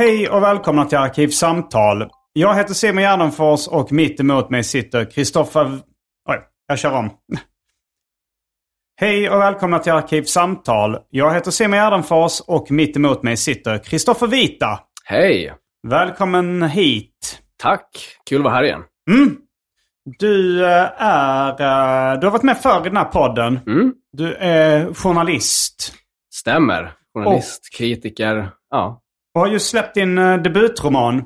Hej och välkomna till Arkivsamtal. Jag heter Simon Gärdenfors och mitt emot mig sitter Kristoffer... Oj, jag kör om. Hej och välkomna till Arkivsamtal. Jag heter Simon Gärdenfors och mitt emot mig sitter Kristoffer Vita. Hej! Välkommen hit. Tack! Kul att vara här igen. Du eh, är... eh, Du har varit med förr i den här podden. Mm. Du är journalist. Stämmer. Journalist, kritiker. Ja. Och har just släppt din eh, debutroman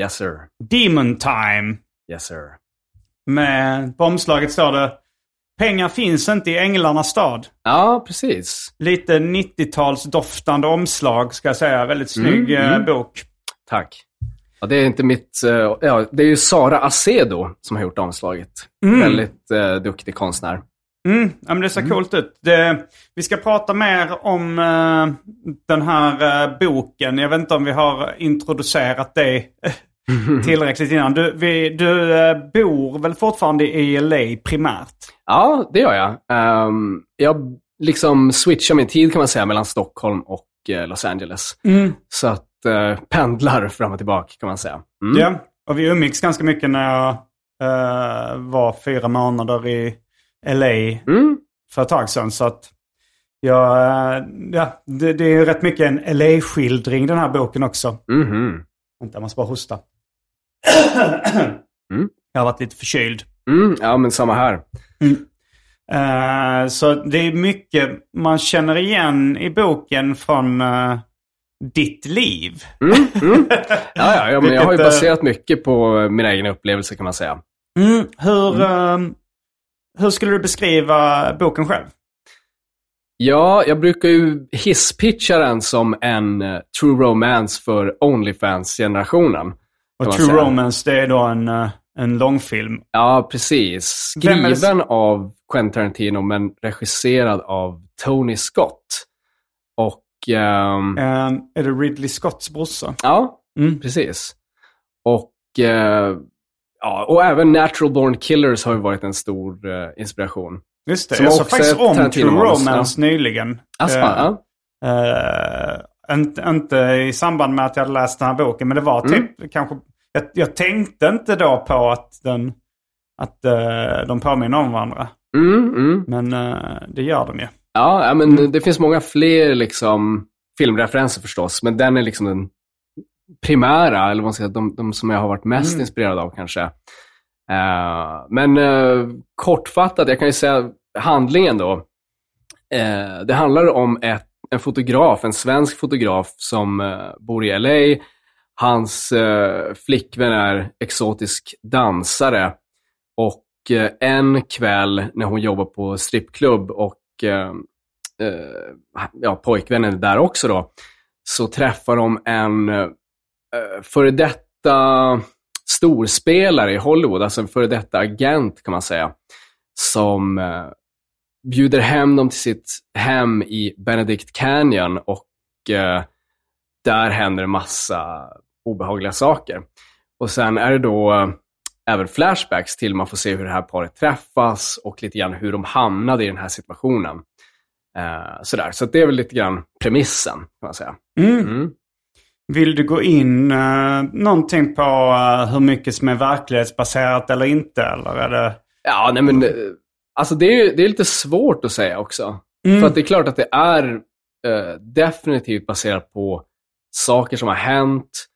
Yes sir. Demon Time. Yes sir. Med, på omslaget står det Pengar finns inte i änglarnas stad. Ja, precis. Lite 90-talsdoftande omslag ska jag säga. Väldigt snygg Mm, eh, mm. bok. Tack. Ja, det är inte mitt... eh, Ja, det är ju Sara Acedo som har gjort omslaget. Väldigt eh, duktig konstnär. Mm, ja, men det ser coolt ut. Det, vi ska prata mer om eh, den här eh, boken. Jag vet inte om vi har introducerat dig tillräckligt innan. Du, vi, du eh, bor väl fortfarande i LA primärt? Ja, det gör jag. Ehm, jag liksom switchar min tid kan man säga mellan Stockholm och eh, Los Angeles. Så att uh, pendlar fram och tillbaka kan man säga. Mm. Ja, och vi umgicks ganska mycket när jag eh, var fyra månader i LA Mm. för ett tag sedan. Så att eh, ja, det, det är ju rätt mycket en LA-skildring den här boken också. Mhm. Vänta, jag måste bara hosta. Mm. Jag har varit lite förkyld. Mm, ja, men samma här. Eh, så det är mycket man känner igen i boken från eh, ditt liv. Mm, mm. Ja, ja, ja, men jag har ju eh, baserat mycket på mina egna upplevelser kan man säga. Mm, hur, eh, hur skulle du beskriva boken själv? Ja, jag brukar ju hisspitcha den som en eh, true romance för Onlyfans-generationen. Och True säga. Romance, det är då en, eh, en långfilm. Ja, precis. Skriven av Quentin Tarantino, men regisserad av Tony Scott. Och, ehm, Eh, är det Ridley Scotts brorsa? ja, Mm. precis. Och, eh, ja, och även Natural Born Killers har ju varit en stor eh, inspiration. Just det, Som jag såg faktiskt om True Romance nyligen. Alltså, Eh, ja. eh, inte, inte i samband med att jag hade läst den här boken, men det var typ Mm. kanske... Jag, jag tänkte inte då på att, den, att eh, de påminner om varandra. Mm, mm. Men eh, det gör de ju. Ja, ja, men det finns många fler liksom, filmreferenser förstås, men den är liksom den primära, eller vad man ska säga, de, de som jag har varit mest Mm. inspirerad av kanske. Eh, men eh, kortfattat, jag kan ju säga handlingen då. Eh, det handlar om ett, en fotograf, en svensk fotograf som bor i LA. Hans flickvän är exotisk dansare och en kväll när hon jobbar på strippklubb och ja, pojkvännen är där också då, så träffar de en före detta storspelare i Hollywood, alltså en före detta agent kan man säga, som eh, bjuder hem dem till sitt hem i Benedict Canyon och eh, där händer en massa obehagliga saker. Och sen är det då eh, även flashbacks till man får se hur det här paret träffas och lite grann hur de hamnade i den här situationen. Eh, sådär. Så det är väl lite grann premissen, kan man säga. Mm. Vill du gå in uh, någonting på uh, hur mycket som är verklighetsbaserat eller inte? Eller är det... Ja, nej men eh, alltså det är, det är lite svårt att säga också. Mm. För att det är klart att det är eh, definitivt baserat på saker som har hänt.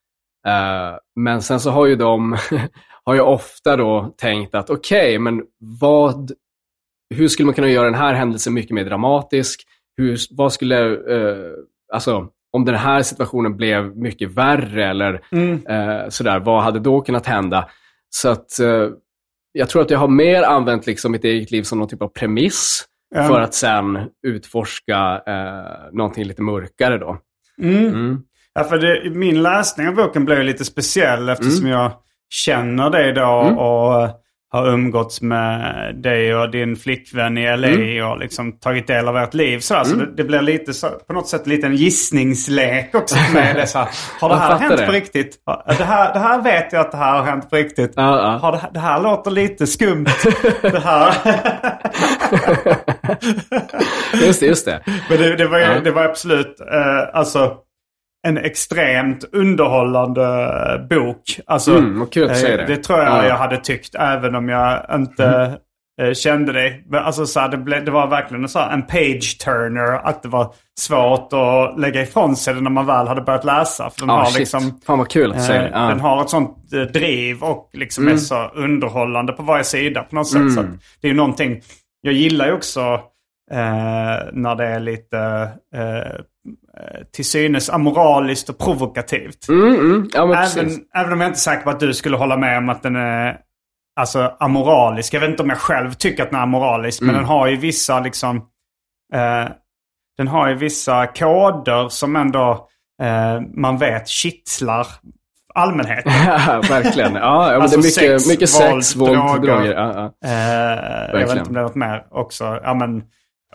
Eh, men sen så har ju de har ju ofta då tänkt att okej, men vad, hur skulle man kunna göra den här händelsen mycket mer dramatisk? Hur, vad skulle, eh, alltså om den här situationen blev mycket värre eller Mm. eh, sådär, vad hade då kunnat hända? Så att eh, jag tror att jag har mer använt liksom mitt eget liv som någon typ av premiss Ja. för att sen utforska eh, någonting lite mörkare då. Mm. Mm. Ja, för det, min läsning av boken blev lite speciell eftersom Mm. jag känner dig då och har umgåtts med dig och din flickvän i LA Mm. och liksom tagit del av ert liv. Så, så det, det blir lite så, på något sätt lite en gissningslek också mig. Det så här, har det här hänt det. på riktigt? Det här, det här vet jag att det här har hänt på riktigt. Ja, ja. Har det, det här låter lite skumt. det här. Just det, just det. Men det, det, var, ju- Ja. det var absolut eh, alltså, en extremt underhållande eh, bok. Alltså, Mm, kul att eh, säger det. Det tror jag Ja. jag hade tyckt även om jag inte eh, kände dig. Men Alltså, så här, det, det var verkligen en, så här, en page-turner. Att det var svårt att lägga ifrån sig det när man väl hade börjat läsa. För den Ah, har shit. liksom... Fan vad kul att Eh, det. Ja. Den har ett sånt driv och liksom är så underhållande på varje sida på något sätt. Så att det är ju någonting, jag gillar ju också eh, när det är lite eh, till synes amoraliskt och provokativt. Mm, mm. Ja, Även, även om jag inte är säker på att du skulle hålla med om att den är alltså, amoralisk. Jag vet inte om jag själv tycker att den är amoralisk. Men den har ju vissa liksom... Eh, den har ju vissa koder som ändå eh, man vet kittlar allmänheten. Ja, verkligen. Ja, Alltså det är mycket sex, mycket sex, våld, droger. droger. Ja, ja. Eh, jag vet inte om det är något mer också. Ja, men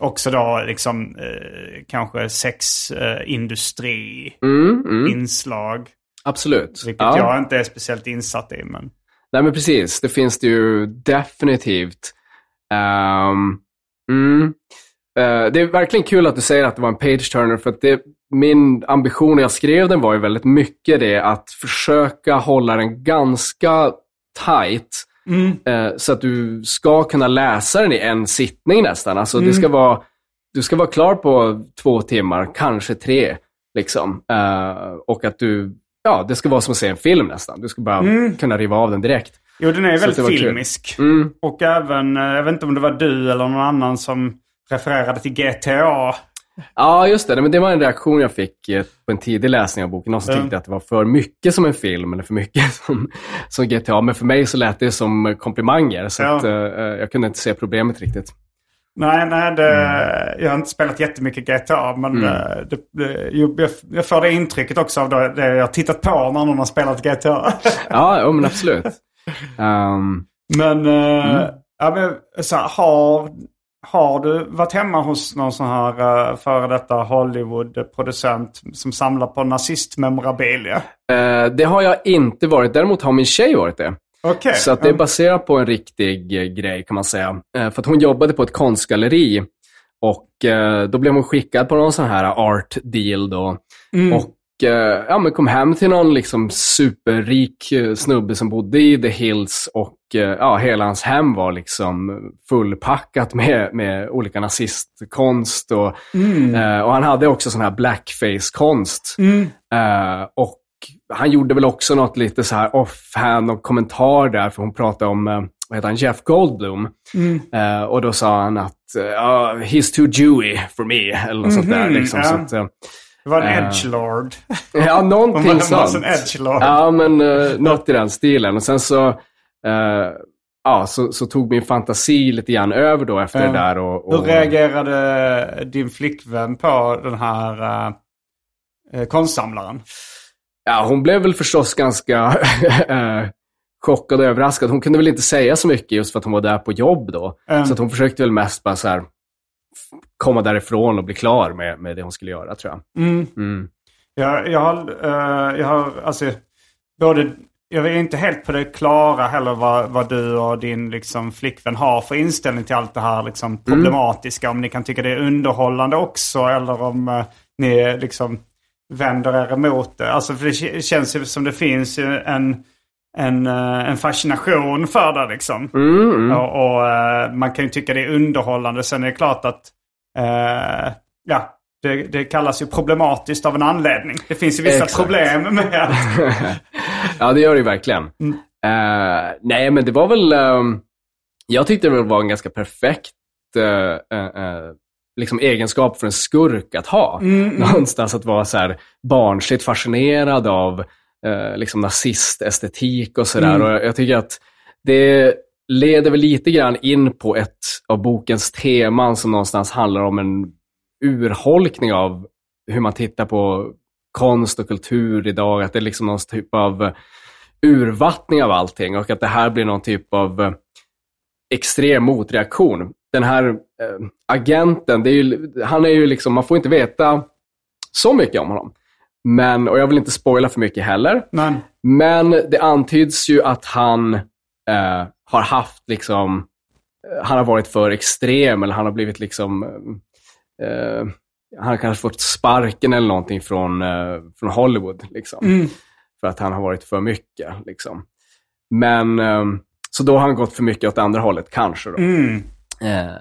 också då liksom eh, kanske sexindustri Mm, mm. inslag. Absolut. Vilket Ja. jag inte är speciellt insatt i. Men... Nej, men precis. Det finns det ju definitivt. Ehm, mm. Eh, det är verkligen kul att du säger att det var en page-turner, för att det, min ambition när jag skrev den var ju väldigt mycket det att försöka hålla den ganska tight, eh, så att du ska kunna läsa den i en sittning nästan. Alltså det ska vara, du ska vara klar på två timmar, kanske tre. Liksom. Eh, och att du, ja, det ska vara som att se en film nästan. Du ska bara kunna riva av den direkt. Jo, den är väldigt filmisk. Mm. Och även, eh, jag vet inte om det var du eller någon annan som refererade till GTA. Ja, just det. Men det var en reaktion jag fick eh, på en tidig läsning av boken. Någon som Mm. tyckte att det var för mycket som en film eller för mycket som, som GTA. Men för mig så lät det som eh, komplimanger. Så Ja. att, eh, jag kunde inte se problemet riktigt. Nej, nej det, Mm. jag har inte spelat jättemycket GTA. Men eh, det, det, jag, jag får det intrycket också av det, jag har tittat på när någon har spelat GTA. Ja, ja men absolut. Ehm, men, eh, Mm. ja, men så här, har, har du varit hemma hos någon sån här uh, före detta Hollywood-producent som samlar på nazistmemorabilia? eh, det har jag inte varit. Däremot har min tjej varit det. Okej. Så att det är baserat på en riktig eh, grej kan man säga. Eh, för att hon jobbade på ett konstgalleri och då blev hon skickad på någon sån här art deal då. Mm. Och ja, men kom hem till någon liksom superrik eh, snubbe som bodde i The Hills och eh, ja, hela hans hem var liksom fullpackat med, med olika nazistkonst. Och, Mm. eh, och han hade också sån här blackface-konst. Mm. Eh, och han gjorde väl också något lite så här offhand och kommentar där, för hon pratade om eh, vad heter han, Jeff Goldblum. Mm. Eh, och då sa han att uh, he's too Jewy for me, eller något sånt där. Mhm, Liksom, ja. så att, eh, Det var en Eh, edgelord. ja, Hon någonting var sånt. hos en edgelord. Ja, men uh, något i den stilen. Och sen så, eh, ja, så, så tog min fantasi lite grann över då efter Ja. det där. Och, Hur och, reagerade din flickvän på den här eh, konstsamlaren? Ja, hon blev väl förstås ganska chockad och överraskad. Hon kunde väl inte säga så mycket just för att hon var där på jobb då. Mm. Så att hon försökte väl mest bara så här komma därifrån och bli klar med, med det hon skulle göra, tror jag. Mm. Mm. Jag, jag har, eh, jag har alltså, både, jag är inte helt på det klara heller vad, vad du och din liksom, flickvän har för inställning till allt det här liksom, problematiska. Om ni kan tycka det är underhållande också eller om eh, ni liksom vänder er emot det. Alltså för det känns ju som det finns en, en, eh, en fascination för det liksom. Och, och eh, man kan ju tycka det är underhållande. Sen är det klart att eh, ja, det, det kallas ju problematiskt av en anledning. Det finns ju vissa Exakt. problem med att... ja, det gör det ju verkligen. Eh, nej, men det var väl... ehm, jag tyckte det var en ganska perfekt eh, eh, liksom egenskap för en skurk att ha. Någonstans att vara så här barnsligt fascinerad av liksom nazistestetik och sådär. Och jag tycker att det leder väl lite grann in på ett av bokens teman som någonstans handlar om en urholkning av hur man tittar på konst och kultur idag. Att det är liksom någon typ av urvattning av allting och att det här blir någon typ av eh, extrem motreaktion. Den här eh, agenten, är ju, han är ju liksom, man får inte veta så mycket om honom. Men, och jag vill inte spoila för mycket heller. Men, Men det antyds ju att han eh, har haft liksom, eh, han har varit för extrem eller han har blivit liksom, eh, eh, han har kanske fått sparken eller någonting från, eh, från Hollywood. Liksom, För att han har varit för mycket. Liksom. Men, eh, så då har han gått för mycket åt andra hållet, kanske. Då. mm, Eh,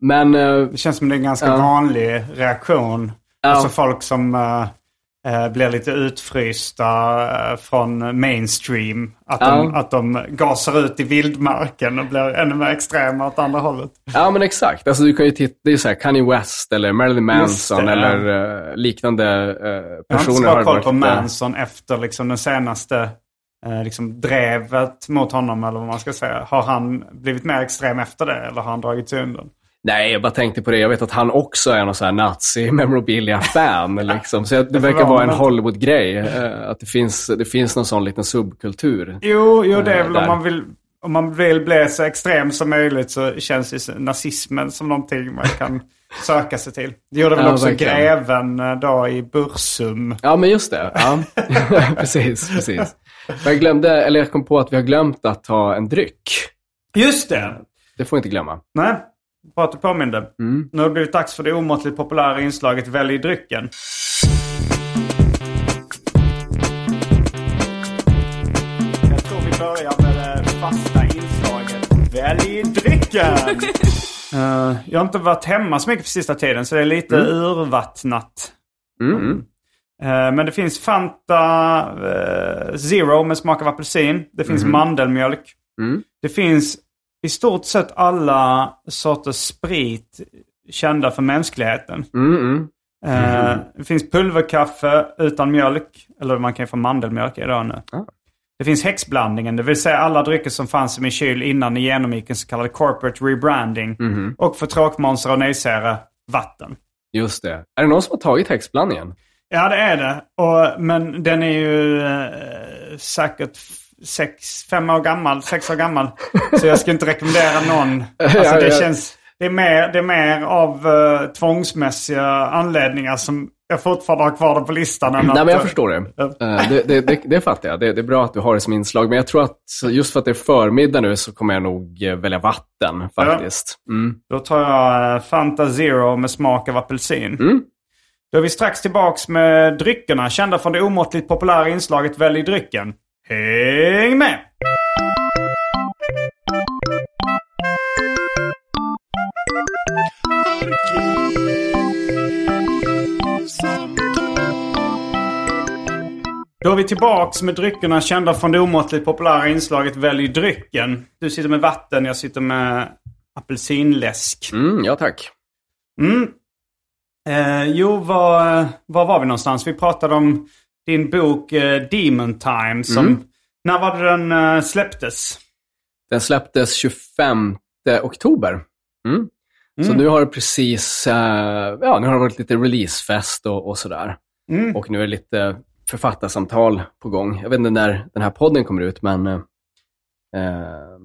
men, det känns som det är en ganska vanlig reaktion. Alltså folk som eh, eh, blir lite utfrysta eh, från mainstream. Att, de, Ja. att de gasar ut i vildmarken och blir ännu mer extrema åt andra hållet. Ja, men exakt. Alltså, du kan ju titta, det är så här, Kanye West eller Marilyn det, Manson ja. eller eh, liknande uh, Jag har inte personer. så bra koll på eh, Manson efter liksom den senaste eh, liksom drevet mot honom eller vad man ska säga. Har han blivit mer extrem efter det eller har han dragit sig undan? Nej, jag bara tänkte på det. Jag vet att han också är någon sån här nazi-memorabilia-fan. liksom. Så det verkar vara en. Hollywood-grej. eh, att det finns, det finns någon sån liten subkultur. Jo, jo det är Eh, väl om man vill om man vill bli så extrem som möjligt så känns ju nazismen som någonting man kan söka sig till. Det gjorde väl Ja, också verkligen. greven eh, då i Bursum. Ja, men just det. Ja. precis, precis. Jag glömde, eller jag kom på att vi har glömt att ta en dryck. Just det! Det får vi inte glömma. Nej, bra att du påminde. Mm. Nu har det blivit dags för det omåttligt populära inslaget Välj drycken. Jag tror vi börjar med det fasta inslaget Välj drycken! Eh, jag har inte varit hemma så mycket på sista tiden så det är lite urvattnat. Mm. mm. Eh, men det finns Fanta eh, Zero med smak av apelsin. Det finns mandelmjölk. Mm. Det finns i stort sett alla sorters sprit kända för mänskligheten. Mm, mm. Eh, det finns pulverkaffe utan mjölk. Eller man kan ju få mandelmjölk idag nu. Ah. Det finns häxblandningen, det vill säga alla drycker som fanns i min kyl innan ni genomgick en så kallad corporate rebranding. Mhm. Och för tråkmånsar och nejsägare, vatten. Just det. Är det någon som har tagit häxblandningen? Ja, det är det. Och, men den är ju eh, säkert sex, fem år gammal, sex år gammal. Så jag skulle inte rekommendera någon. Alltså det känns... Det är mer, det är mer av uh, tvångsmässiga anledningar som jag fortfarande har kvar det på listan. Än Nej, att, men jag eh, förstår det. Eh, det, det, det. Det fattar jag. Det, det är bra att du har det som inslag. Men jag tror att just för att det är förmiddag nu så kommer jag nog välja vatten faktiskt. Mm. Då tar jag Fanta Zero med smak av apelsin. Mm. Då är vi strax tillbaks med dryckerna, kända från det omåttligt populära inslaget Välj drycken. Häng med! Då är vi tillbaks med dryckerna kända från det omåttligt populära inslaget Välj drycken. Du sitter med vatten, jag sitter med apelsinläsk. Mm, ja, tack. Mm. Eh, jo, var, var var vi någonstans? Vi pratade om din bok eh, Demon Time. Som, Mm. När var det den eh, släpptes? Den släpptes 25 oktober. Mm. Så Mm. nu har det precis eh, ja, nu har det varit lite releasefest och, och sådär. Mm. Och nu är det lite författarsamtal på gång. Jag vet inte när den här podden kommer ut, men... eh,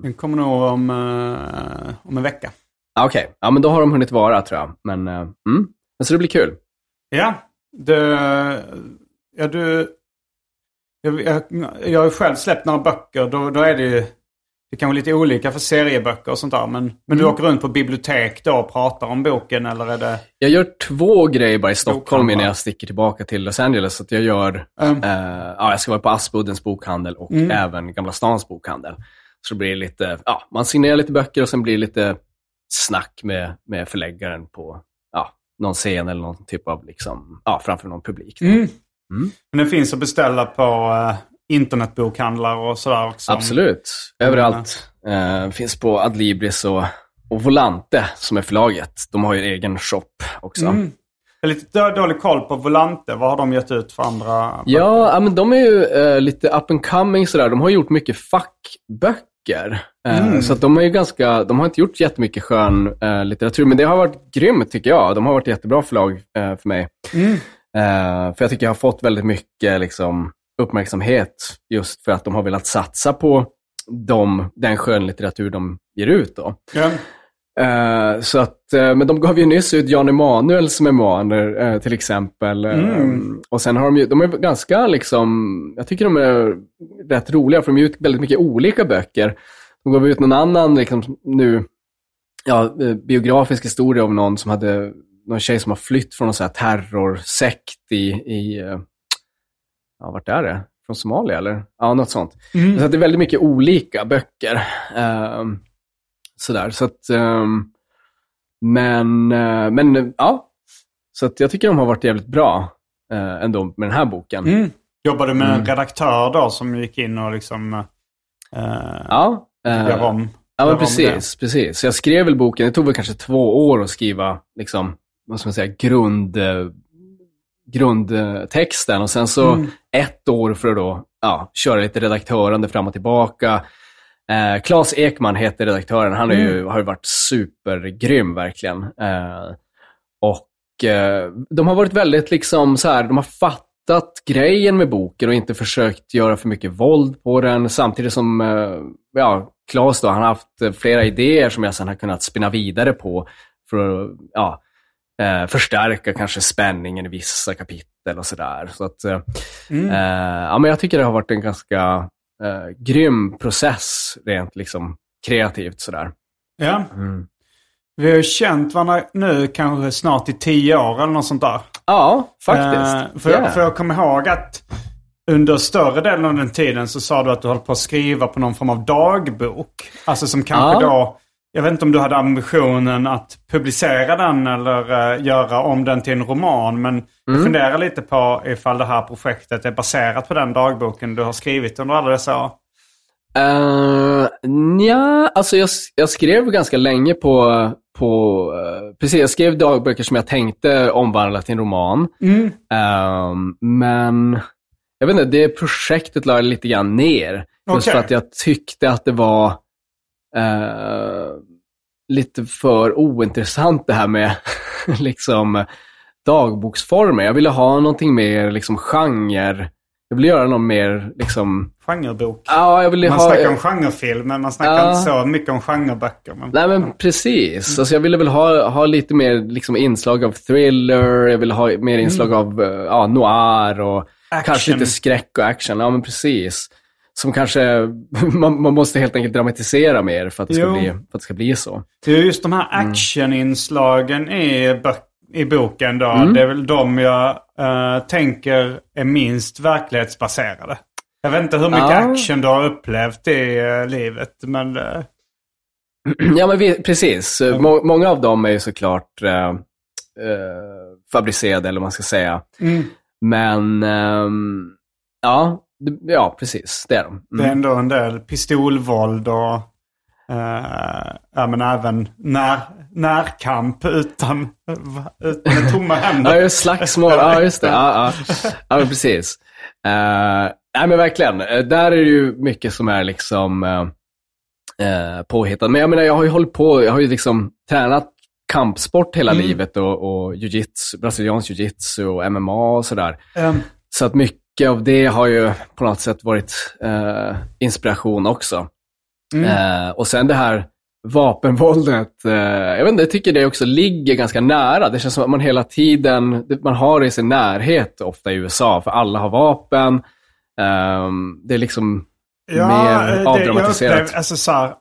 Den kommer nog om, eh, om en vecka. ah, Okej, ja, men då har de hunnit vara tror jag. Men, eh, mm. men så det blir kul. Ja, det, ja, du... Jag, jag, jag har ju själv släppt några böcker. Då, då är det ju... Det kan vara lite olika för serieböcker och sånt där. Men, men du åker runt på bibliotek då och pratar om boken eller är det... Jag gör två grejer bara i Stockholm innan jag sticker tillbaka till Los Angeles. Så att jag gör, Mm. eh, ja, jag ska vara på Aspuddens bokhandel och även Gamla Stans bokhandel. Så det blir lite, ja, man signerar lite böcker och sen blir det lite snack med, med förläggaren på ja, någon scen eller någon typ av, liksom, ja, framför någon publik. Mm. Men det finns att beställa på eh, internetbokhandlar och sådär också. Absolut, överallt. Eh, finns på Adlibris och, och Volante som är förlaget. De har ju en egen shop också. Mm. Jag har lite då- dålig koll på Volante. Vad har de gett ut för andra? Ja, ja, men de är ju eh, lite up and coming sådär. De har gjort mycket fackböcker. Eh, Så att de är ju ganska, de har inte gjort jättemycket skön eh, litteratur, men det har varit grymt tycker jag. De har varit jättebra förlag eh, för mig. Eh, för jag tycker jag har fått väldigt mycket liksom, uppmärksamhet just för att de har velat satsa på de, den skönlitteratur de ger ut. Då. Ja. Eh, så att, eh, men de gav ju nyss ut Jan Emanuels memoaner eh, till exempel. Eh, och sen har de ju, de är ganska liksom, jag tycker de är rätt roliga för de ger ut väldigt mycket olika böcker. De gav ut någon annan liksom, nu, ja, biografisk historia om någon som hade, någon tjej som har flytt från någon terrorsekt i, i eh, ja vart är det? Från Somalia eller? Ja, något sånt. Så att det är väldigt mycket olika böcker. Ehm, sådär, så att... ehm, men, eh, men ja. Så att jag tycker de har varit jävligt bra uh, ändå med den här boken. Mm. Jobbade med Mm. en redaktör då som gick in och liksom uh, Ja. gör om. Ja, men precis, precis. Så jag skrev väl boken, det tog väl kanske två år att skriva, liksom, vad ska man säga, grund, eh, grundtexten. Och sen så Mm. ett år för att då, ja, köra lite redaktörande fram och tillbaka. Eh, Claes Ekman heter redaktören. Han är ju, har ju varit supergrym verkligen. Eh, och eh, de har varit väldigt liksom så här, de har fattat grejen med boken och inte försökt göra för mycket våld på den. Samtidigt som, eh, ja, Claes då, han har haft flera idéer som jag sen har kunnat spinna vidare på för ja, eh, förstärka kanske spänningen i vissa kapitel och sådär. Så att, eh, eh, ja, men jag tycker det har varit en ganska eh, grym process rent liksom kreativt sådär. Ja. Mm. Vi har ju känt varandra nu kanske snart i tio år eller något sånt där. Ja, faktiskt. Eh, för, Yeah. jag, för jag kommer ihåg att under större delen av den tiden så sa du att du höll på att skriva på någon form av dagbok. Alltså som kanske Ja. då... Jag vet inte om du hade ambitionen att publicera den eller eh, göra om den till en roman. Men Mm. jag funderar lite på ifall det här projektet är baserat på den dagboken du har skrivit under alla dessa år. Uh, nja, alltså jag, jag skrev ganska länge på, på eh, precis, jag skrev dagböcker som jag tänkte omvandla till en roman. Ehm, men jag vet inte, det projektet la jag lite grann ner. Just för att jag tyckte att det var eh, lite för ointressant det här med liksom dagboksformer. Jag ville ha någonting mer liksom genre. Jag ville göra något mer liksom, Genrebok. ja, jag ville Man ha... snackar om genrefilm, men man snackar Ja. inte så mycket om genreböcker. Men... Nej men precis. Alltså jag ville väl ha, ha lite mer liksom inslag av thriller, jag ville ha mer inslag av eh, ja, noir och kanske Action. lite skräck och action. Ja men precis. Som kanske, man, man måste helt enkelt dramatisera mer för att det ska, Jo. bli, för att det ska bli så. Det är just de här Mm. actioninslagen i, bö- i boken då. Mm. Det är väl de jag eh, tänker är minst verklighetsbaserade. Jag vet inte hur mycket Ja. action du har upplevt i eh, livet. Men eh, Ja men vi, precis. Må, många av dem är ju såklart eh, fabricerade eller vad man ska säga. Mm. Men ehm, ja, ja precis. Det är de. det är Mm. ändå en del pistolvåld och eh, ja, men även när, närkamp utan, utan tomma händer. Ja, just slagsmål. Ja, just det. Ja, ja. ja precis. Uh, nej, men verkligen. Eh, där är det ju mycket som är liksom uh, uh, påhittat. Men jag menar, jag har ju hållit på, jag har ju liksom tränat kampsport hela livet och, och jiu-jitsu, brasiliansk jiu-jitsu och MMA och sådär. Ehm, Så att mycket av det har ju på något sätt varit eh, inspiration också. Eh, och sen det här vapenvåldet, eh, jag vet inte, jag tycker det också ligger ganska nära. Det känns som att man hela tiden, man har det i sin närhet ofta i USA, för alla har vapen. Um, det är liksom mer avdramatiserat. Jag upplever, alltså så här,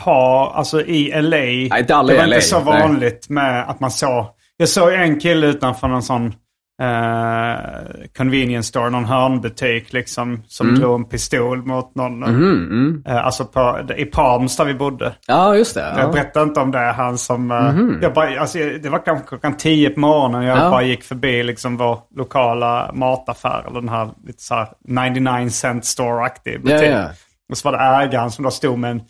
ha, alltså i LA. Nej, alla det var LA, inte så nej. vanligt med att man såg. Jag såg en kille utanför någon sån eh, convenience store, någon hörnbutik liksom. Som Mm. drog en pistol mot någon. Mhm, Eh, alltså på, i Palms där vi bodde. Ja, just det. Jag Ja. Mhm. berättade inte om det. Han som... eh, jag bara, alltså, det var kanske klockan tio på morgonen. Jag Ja. bara gick förbi liksom vår lokala mataffär. Eller den här lite så här 99 cent store-aktig butik. Ja, ja. Och så var det ägaren som då stod med en,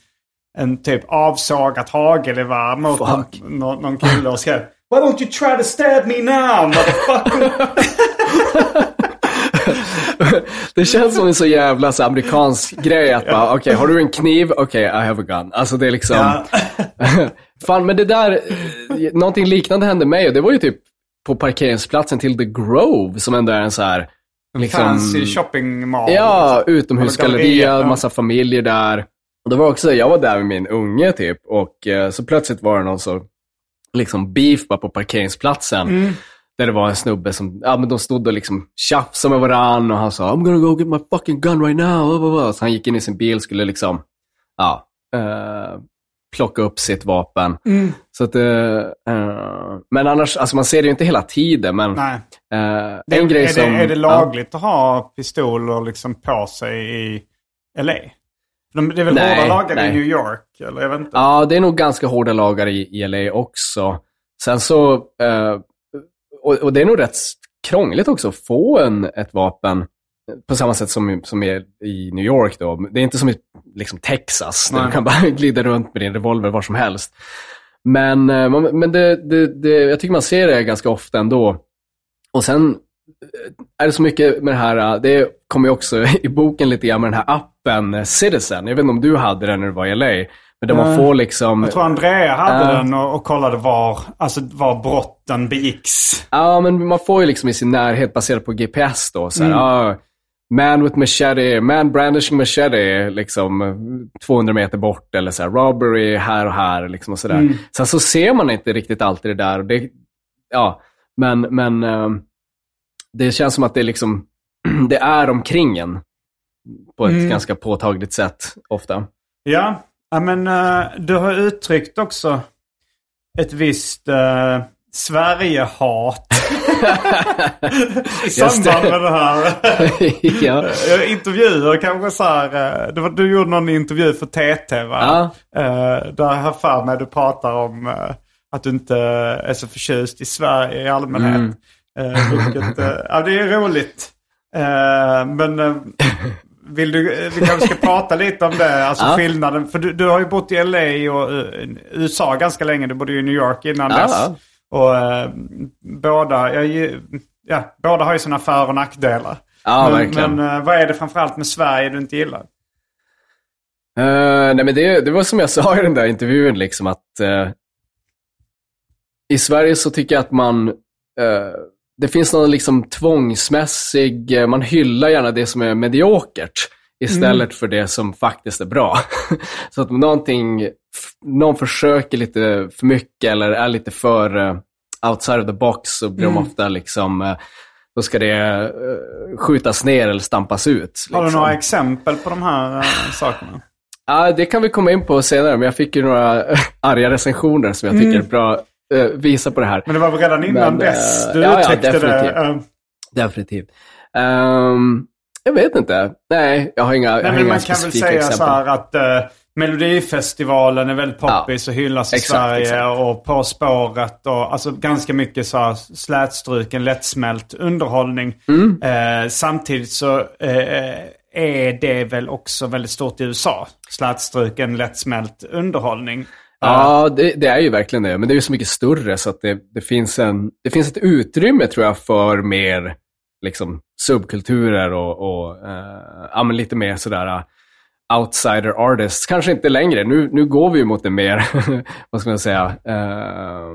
en typ avsågat hagelgevär mot någon, någon, någon kille och skrev Why don't you try to stab me now motherfucker? Det känns som en så jävla så amerikansk grej att bara, okej, har du en kniv? Okej, I have a gun. Alltså det är liksom... Ja. Fan, men det där, någonting liknande hände mig och det var ju typ på parkeringsplatsen till The Grove som ändå är en så här... Liksom, Fancy shopping mall. Ja, liksom. utomhusgalleria, massa familjer där. Och det var också, jag var där med min unge typ och eh, så plötsligt var det någon så, liksom beef bara på parkeringsplatsen. Mm. Där det var en snubbe som, ja men de stod och liksom tjafsade med varann och han sa I'm gonna go get my fucking gun right now. Så han gick in i sin bil och skulle liksom, ja, eh, plocka upp sitt vapen. Mm. Så att, eh, eh, men annars, alltså man ser det ju inte hela tiden, men eh, Det, en grej är, som... det, är det ja. lagligt att ha pistoler liksom på sig i LA? För de- Det är väl Nej, hårda lagar nej. i New York? Eller jag vet inte. Ja, det är nog ganska hårda lagar i, i LA också. Sen så, eh, och, och det är nog rätt krångligt också att få en, ett vapen på samma sätt som, som är i New York. Då. Det är inte som i liksom Texas, där Nej. du kan bara glida runt med din revolver var som helst. Men, eh, man- men det, det, det, jag tycker man ser det ganska ofta ändå. Och sen eh, är det så mycket med det här, eh, det kommer ju också i boken lite grann med den här appen eh, Citizen. Jag vet inte om du hade den när du var i LA. Men där man får liksom... Jag tror Andrea hade Ja. den och, och kollade var, alltså var brotten begicks. Ja, men man får ju liksom i sin närhet baserat på GPS då. Så här, Mm. ah, man with machete, man brandishing machete, liksom eh, 200 meter bort. Eller så här, robbery här och här. Liksom och så där. Mm. Sen så ser man inte riktigt alltid det där. Det, ja, men men eh, det känns som att det, liksom, det är omkring en på ett Mm. ganska påtagligt sätt ofta. Ja, ja men eh, du har uttryckt också ett visst uh, Sverigehat. I samband med det här. ja. Intervjuer kanske så här. eh, var, du gjorde någon intervju för TT va? Ja. Eh, där har för mig du pratar om eh, att du inte är så förtjust i Sverige i allmänhet. Mm. Eh, vilket, eh, ja, det är roligt. Eh, men vill du, vi kanske ska prata lite om det, alltså Ja. skillnaden. För du, du har ju bott i LA och USA ganska länge. Du bodde ju i New York innan Ja, dess. Och eh, båda, jag, ja, båda har ju sina för och nackdelar. Ja, men, verkligen. men vad är det framförallt med Sverige du inte gillar? Eh, nej, men det, det var som jag sa i den där intervjun, liksom att eh, i Sverige så tycker jag att man, eh, det finns någon liksom tvångsmässig, eh, man hyllar gärna det som är mediokert istället för det som faktiskt är bra. så att någonting, någon försöker lite för mycket eller är lite för eh, outside of the box så blir de ofta liksom, eh, då ska det skjutas ner eller stampas ut. Har du liksom. några exempel på de här sakerna? Ja, det kan vi komma in på senare, men jag fick ju några arga recensioner som jag tycker är bra eh, visar på det här. Men det var väl redan innan Men, dess eh, du ja, ja, uttryckte det? definitivt. Definitivt. Ehm, jag vet inte. Nej, jag har inga, jag Nej, har men inga man kan väl säga exempel. så här att eh, Melodifestivalen är väldigt poppis och hyllas i Exakt, Sverige. exakt. Och På spåret och alltså ganska mycket så här slätstruken, lättsmält underhållning. Mm. Eh, samtidigt så eh, är det väl också väldigt stort i USA. Slätstruken, lättsmält underhållning. Ja, det, det är ju verkligen det. Men det är ju så mycket större så att det, det, finns, en, det finns ett utrymme tror jag för mer liksom, subkulturer och, och eh, ja, lite mer sådär uh, outsider artists. Kanske inte längre. Nu, nu går vi ju mot en mer, vad ska man säga, uh,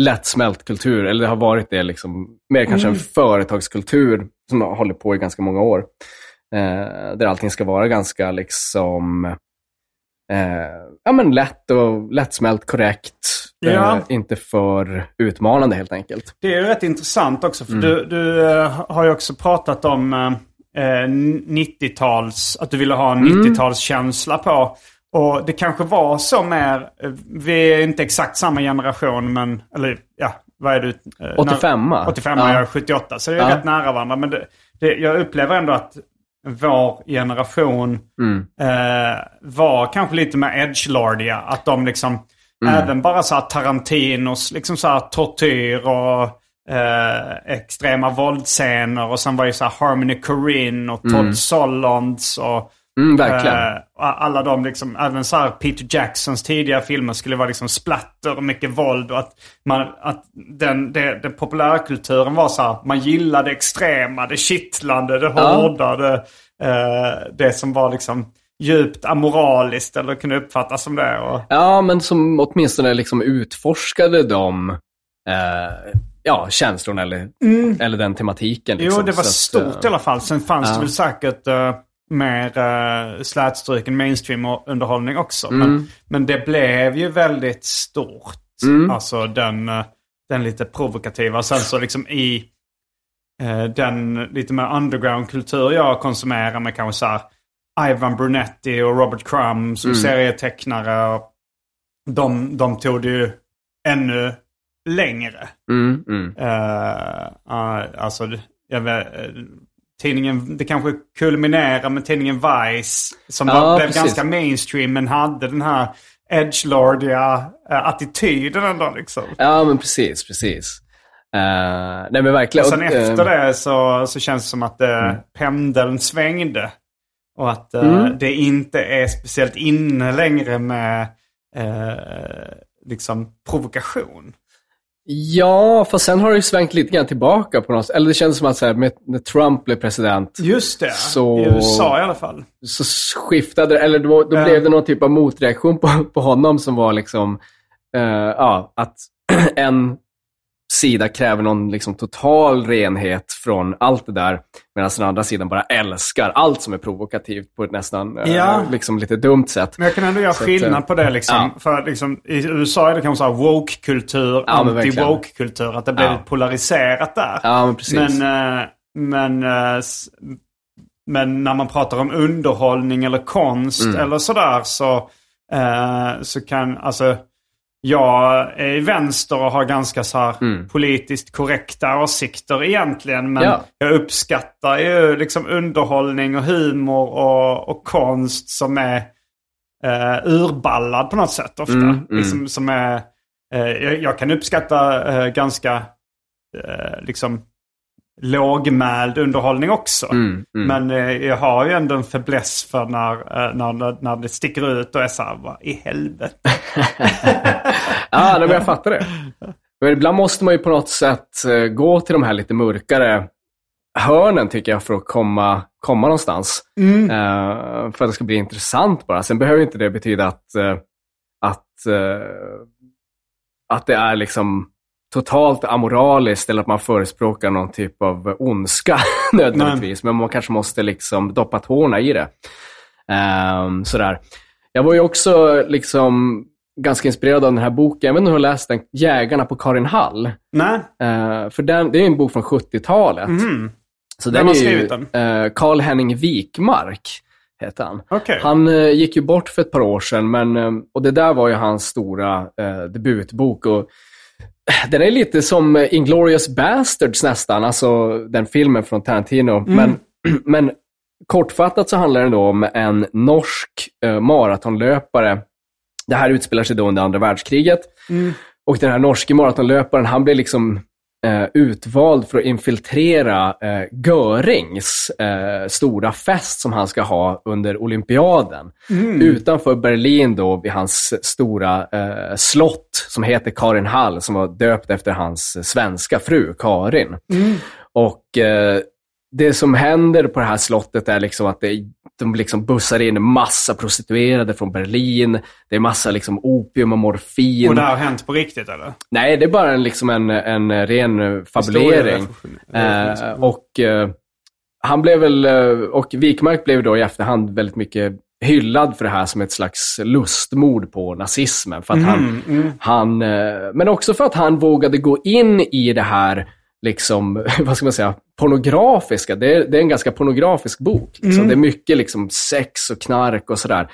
lättsmält kultur. Eller det har varit det liksom, mer kanske en företagskultur som har hållit på i ganska många år. Eh, där allting ska vara ganska liksom eh, ja, men lätt och lättsmält, korrekt. Ja. Eh, inte för utmanande helt enkelt. Det är ju rätt intressant också. Mm. För du, du eh, har ju också pratat om eh, eh, 90-tals, att du ville ha en Mm. 90-talskänsla på. Och det kanske var så mer, eh, vi är inte exakt samma generation men, eller ja, vad är du? Eh, 85. när- 85 Ja. jag är 78, så det är Ja. rätt nära varandra. Men det, det, jag upplever ändå att vår generation Mm. eh, var kanske lite mer edgelordiga. Att de liksom, Mm. även bara så här Tarantinos, liksom så här tortyr och eh, extrema våldsscener. Och sen var ju så här Harmony Korine och Todd Solondz och Mm, verkligen. eh, alla de liksom, även så här Peter Jacksons tidiga filmer skulle vara liksom splatter och mycket våld. Och att, man, att den, det, den populärkulturen var så här, man gillade extrema, det kittlande, det hårda, det, eh, det som var liksom djupt amoraliskt eller kunde uppfattas som det. Och, Ja, men som åtminstone liksom utforskade de eh, ja, känslorna eller, eller den tematiken. Liksom. Mm. jo, det var Så att, stort eh, i alla fall. Sen fanns ja. det väl säkert uh, mer uh, slätstruken mainstream-underhållning också. Mm. Men, men det blev ju väldigt stort. Mm. Alltså den, eh, den lite provokativa. Sen så liksom i eh, den lite mer underground-kultur jag konsumerar med kanske så här Ivan Brunetti och Robert Crumb som Mm. serietecknare. Och de, de tog det ju ännu längre. Mm, mm. Uh, alltså, jag vet, tidningen, det kanske kulminerar med tidningen Vice. Som Ja, var, blev precis. ganska mainstream men hade den här edgelordiga uh, attityden ändå liksom. Ja, men precis, precis. Eh, nej, men verkligen. Och sen Och, efter eh, det så, så känns det som att uh, pendeln svängde. Och att uh, Mm. det inte är speciellt inne längre med uh, liksom provokation. Ja, för sen har det ju svängt lite grann tillbaka på något sätt. Eller det känns som att så här, med, när Trump blev president Just det, Så- i USA i alla fall. så skiftade det, eller då, då Ja. blev det någon typ av motreaktion på, på honom som var liksom, eh, ja, att en sida kräver någon liksom total renhet från allt det där, medan den andra sidan bara älskar allt som är provokativt på ett nästan eh, Ja. liksom lite dumt sätt. Men jag kan ändå göra Så att, skillnad eh, på det liksom. ja. För liksom, i USA är det kanske woke-kultur, Ja, anti-woke-kultur. Att det blir Ja. polariserat där. Ja, men precis. Men, eh, men, eh, men när man pratar om underhållning eller konst Mm. eller sådär så, eh, så kan, alltså, jag är i vänster och har ganska så här Mm. politiskt korrekta åsikter egentligen. Men Ja. jag uppskattar ju liksom underhållning och humor och, och konst som är eh, urballad på något sätt ofta. Mm, mm. Liksom, som är, eh, jag, jag kan uppskatta eh, ganska eh, liksom lågmäld underhållning också. Mm, mm. Men eh, jag har ju ändå en fäbless för när, eh, när, när det sticker ut och är så här, vad i helvete. Ja, men jag fattar det. Men ibland måste man ju på något sätt eh, gå till de här lite mörkare hörnen tycker jag för att komma, komma någonstans. Eh, för att det ska bli intressant bara. Sen behöver inte det betyda att, eh, att, att det är liksom totalt amoraliskt eller att man förespråkar någon typ av ondska nödvändigtvis. Men man kanske måste liksom doppa tårna i det. Ehm, sådär. Jag var ju också liksom ganska inspirerad av den här boken. Jag vet inte om du har läst den, Jägarna på Karin Hall. Nej, Eh, för den, det är en bok från 70-talet. Mhm. Så Vem den har är ju, skrivit den? eh, Carl Henning Wikmark heter han. okej. Han eh, gick ju bort för ett par år sedan, men, eh, och det där var ju hans stora debutbok. Och, den är lite som Inglourious Basterds nästan, alltså den filmen från Tarantino. Men, men kortfattat så handlar den då om en norsk eh, maratonlöpare. Det här utspelar sig då under andra världskriget. Och den här norske maratonlöparen, han blir liksom eh, utvald för att infiltrera eh, Görings eh, stora fest som han ska ha under olympiaden. Utanför Berlin då, vid hans stora eh, slott som heter Karin Hall, som var döpt efter hans svenska fru, Karin. Och eh, det som händer på det här slottet är liksom att det, de liksom bussar in massa prostituerade från Berlin. Det är massa liksom opium och morfin. Och det här har hänt på riktigt eller? Nej, det är bara en, liksom en, en ren fabulering. Eh, och eh, han blev väl, eh, och Wikmark blev då i efterhand väldigt mycket hyllad för det här som ett slags lustmord på nazismen. För att han, han, eh, men också för att han vågade gå in i det här, liksom, vad ska man säga, pornografiska. Det är, det är en ganska pornografisk bok. Liksom. Det är mycket liksom, sex och knark och sådär.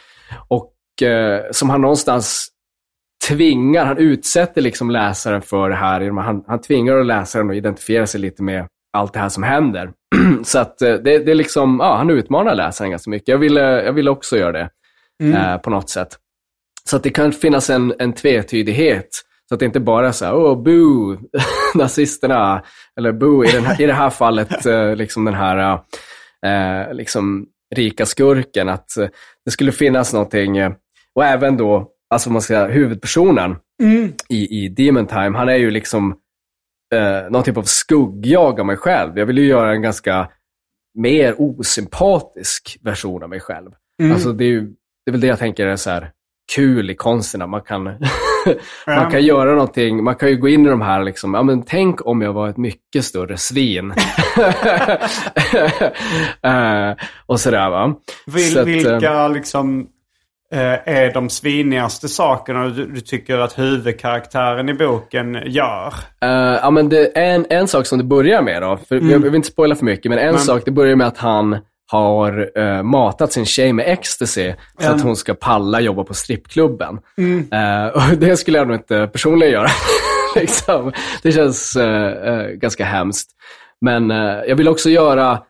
Och eh, som han någonstans tvingar, han utsätter liksom läsaren för det här. Han, han tvingar läsaren att identifiera sig lite med allt det här som händer. Så att eh, det, det är liksom, ja, han utmanar läsaren ganska mycket. Jag ville, jag ville också göra det eh, på något sätt. Så att det kan finnas en, en tvetydighet. Så att det inte bara är så här, åh, boo, nazisterna. Eller boo, i, den här, i det här fallet, eh, liksom den här eh, liksom rika skurken. Att eh, det skulle finnas någonting, eh, och även då, alltså man ska säga, huvudpersonen i, i Demon Time, han är ju liksom eh, någon typ av skuggjag av mig själv. Jag vill ju göra en ganska mer osympatisk version av mig själv. Alltså det är, ju, det är väl det jag tänker är så här kul i konsten. att Man kan, man kan göra någonting, man kan ju gå in i de här, liksom, ja men tänk om jag var ett mycket större svin. eh, och sådär va. Vil, Så att, eh, vilka liksom eh, är de svinigaste sakerna du, du tycker att huvudkaraktären i boken gör? Eh, ja, men det är en, en sak som det börjar med då, för jag, jag vill inte spoila för mycket, men en sak, det börjar med att han har eh, matat sin tjej med ecstasy så att hon ska palla jobba på strippklubben. Eh, och det skulle jag nog inte personligen göra. liksom. Det känns eh, eh, ganska hemskt. Men eh, jag vill också göra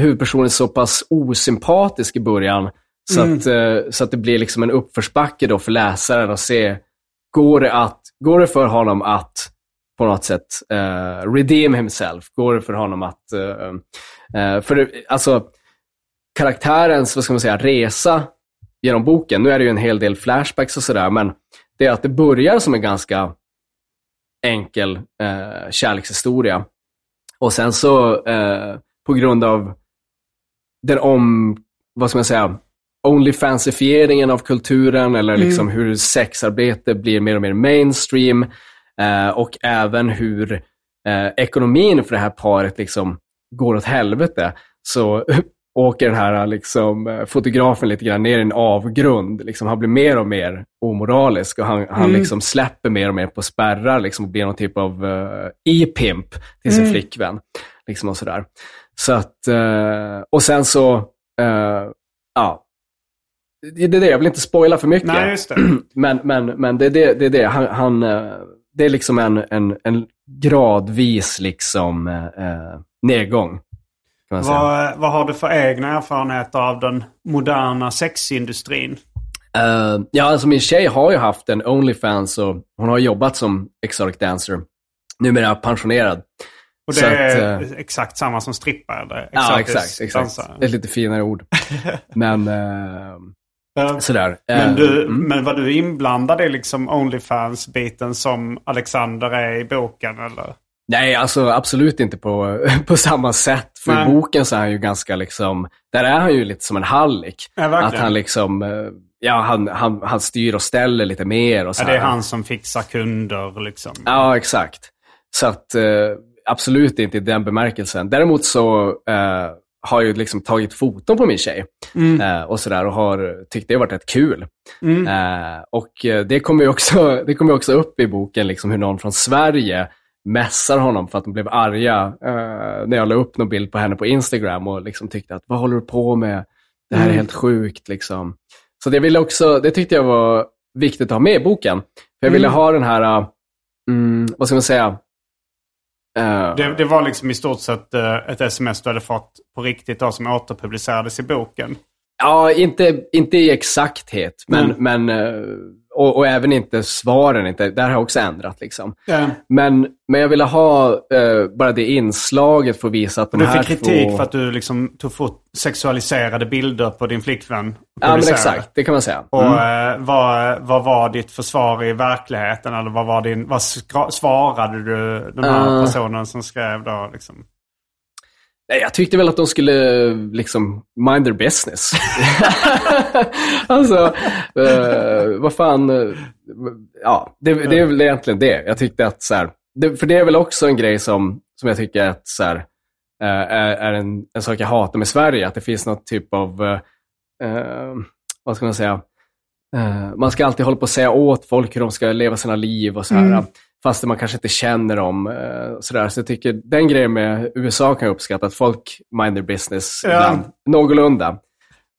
huvudpersonen så pass osympatisk i början så, att, eh, så att det blir liksom en uppförsbacke då för läsaren att se, går det, att, går det för honom att på något sätt eh, redeem himself? Går det för honom att... eh, för alltså, karaktärens, vad ska man säga, resa genom boken, nu är det ju en hel del flashbacks och sådär, men det är att det börjar som en ganska enkel eh, kärlekshistoria. Och sen så, eh, på grund av den om, vad ska man säga, Onlyfansifieringen av kulturen eller liksom hur sexarbete blir mer och mer mainstream och även hur eh, ekonomin för det här paret liksom går åt helvete så åker den här liksom, eh, fotografen lite grann ner i en avgrund. Liksom, han blir mer och mer omoralisk och han, han liksom släpper mer och mer på spärrar liksom, och blir någon typ av uh, e-pimp till sin flickvän. Liksom, och, sådär. Så att, eh, och sen så, eh, ja, det är det, jag vill inte spoila för mycket. Nej. Men, men, men det är det, det, är det. Han, han, eh, det är liksom en, en, en gradvis liksom, eh, nedgång. Man säga. Vad, vad har du för egna erfarenheter av den moderna sexindustrin? Eh, ja, alltså min tjej har ju haft en Onlyfans och hon har jobbat som exotic dancer. Numera pensionerad. Och det Så är att, eh, exakt samma som strippa eller? Ja, Exotisk exakt. exakt. dansare. Ett lite finare ord. Men eh, Eh, sådär. Men, Eh, du, mm. men var du inblandad i liksom Onlyfans-biten som Alexander är i boken? Eller? Nej, alltså absolut inte på, på samma sätt. För Nej. i boken så är han ju ganska liksom, där är han ju lite som en hallick. Ja, att han liksom, eh, ja han, han, han styr och ställer lite mer och så Ja, det är han som fixar kunder liksom. Ja, exakt. Så att eh, absolut inte i den bemärkelsen. Däremot så eh, har ju liksom tagit foton på min tjej eh, och sådär och har tyckt det har varit rätt kul. Eh, och eh, det kommer ju också, det kommer också upp i boken, liksom hur någon från Sverige mässar honom för att de blev arga eh, när jag la upp någon bild på henne på Instagram och liksom tyckte att vad håller du på med? Det här är helt sjukt. Liksom. Så det, ville också, det tyckte jag var viktigt att ha med i boken. För jag ville ha den här, eh, mm, vad ska man säga, Eh, Det, det var liksom i stort sett eh, ett sms du hade fått på riktigt då, som återpublicerades i boken. Ja, inte, inte i exakthet, men, Mm. men eh, och, och även inte svaren. Inte, där har jag också ändrat. Liksom. Ja. Men, men jag ville ha eh, bara det inslaget för att visa att de Du här fick kritik två... för att du liksom tog fot sexualiserade bilder på din flickvän. Ja, men exakt. Det kan man säga. Och Mm. eh, vad, vad var ditt försvar i verkligheten? Eller vad, var din, vad skra- svarade du den här Eh. personen som skrev då? Liksom? Nej, Jag tyckte väl att de skulle liksom mind their business. alltså, eh, vad fan. eh, ja, det, det är väl egentligen det. Jag tyckte att så här, det, för det är väl också en grej som, som jag tycker att så här, eh, är, är en, en sak jag hatar med Sverige. Att det finns något typ av, eh, eh, vad ska man säga, eh, man ska alltid hålla på och säga åt folk hur de ska leva sina liv och så här. Mm. Fast man kanske inte känner dem. Eh, så, där. så jag tycker den grejen med USA kan jag uppskatta, att folk mind their business Ja. ibland, någorlunda.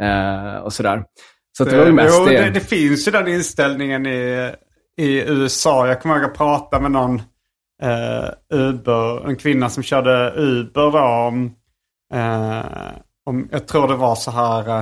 Eh, och sådär. Så att det var ju mest jo, det. det. Det finns ju den inställningen i, i USA. Jag kommer ihåg att prata med någon eh, Uber, en kvinna som körde Uber då, om, eh, om, jag tror det var så här.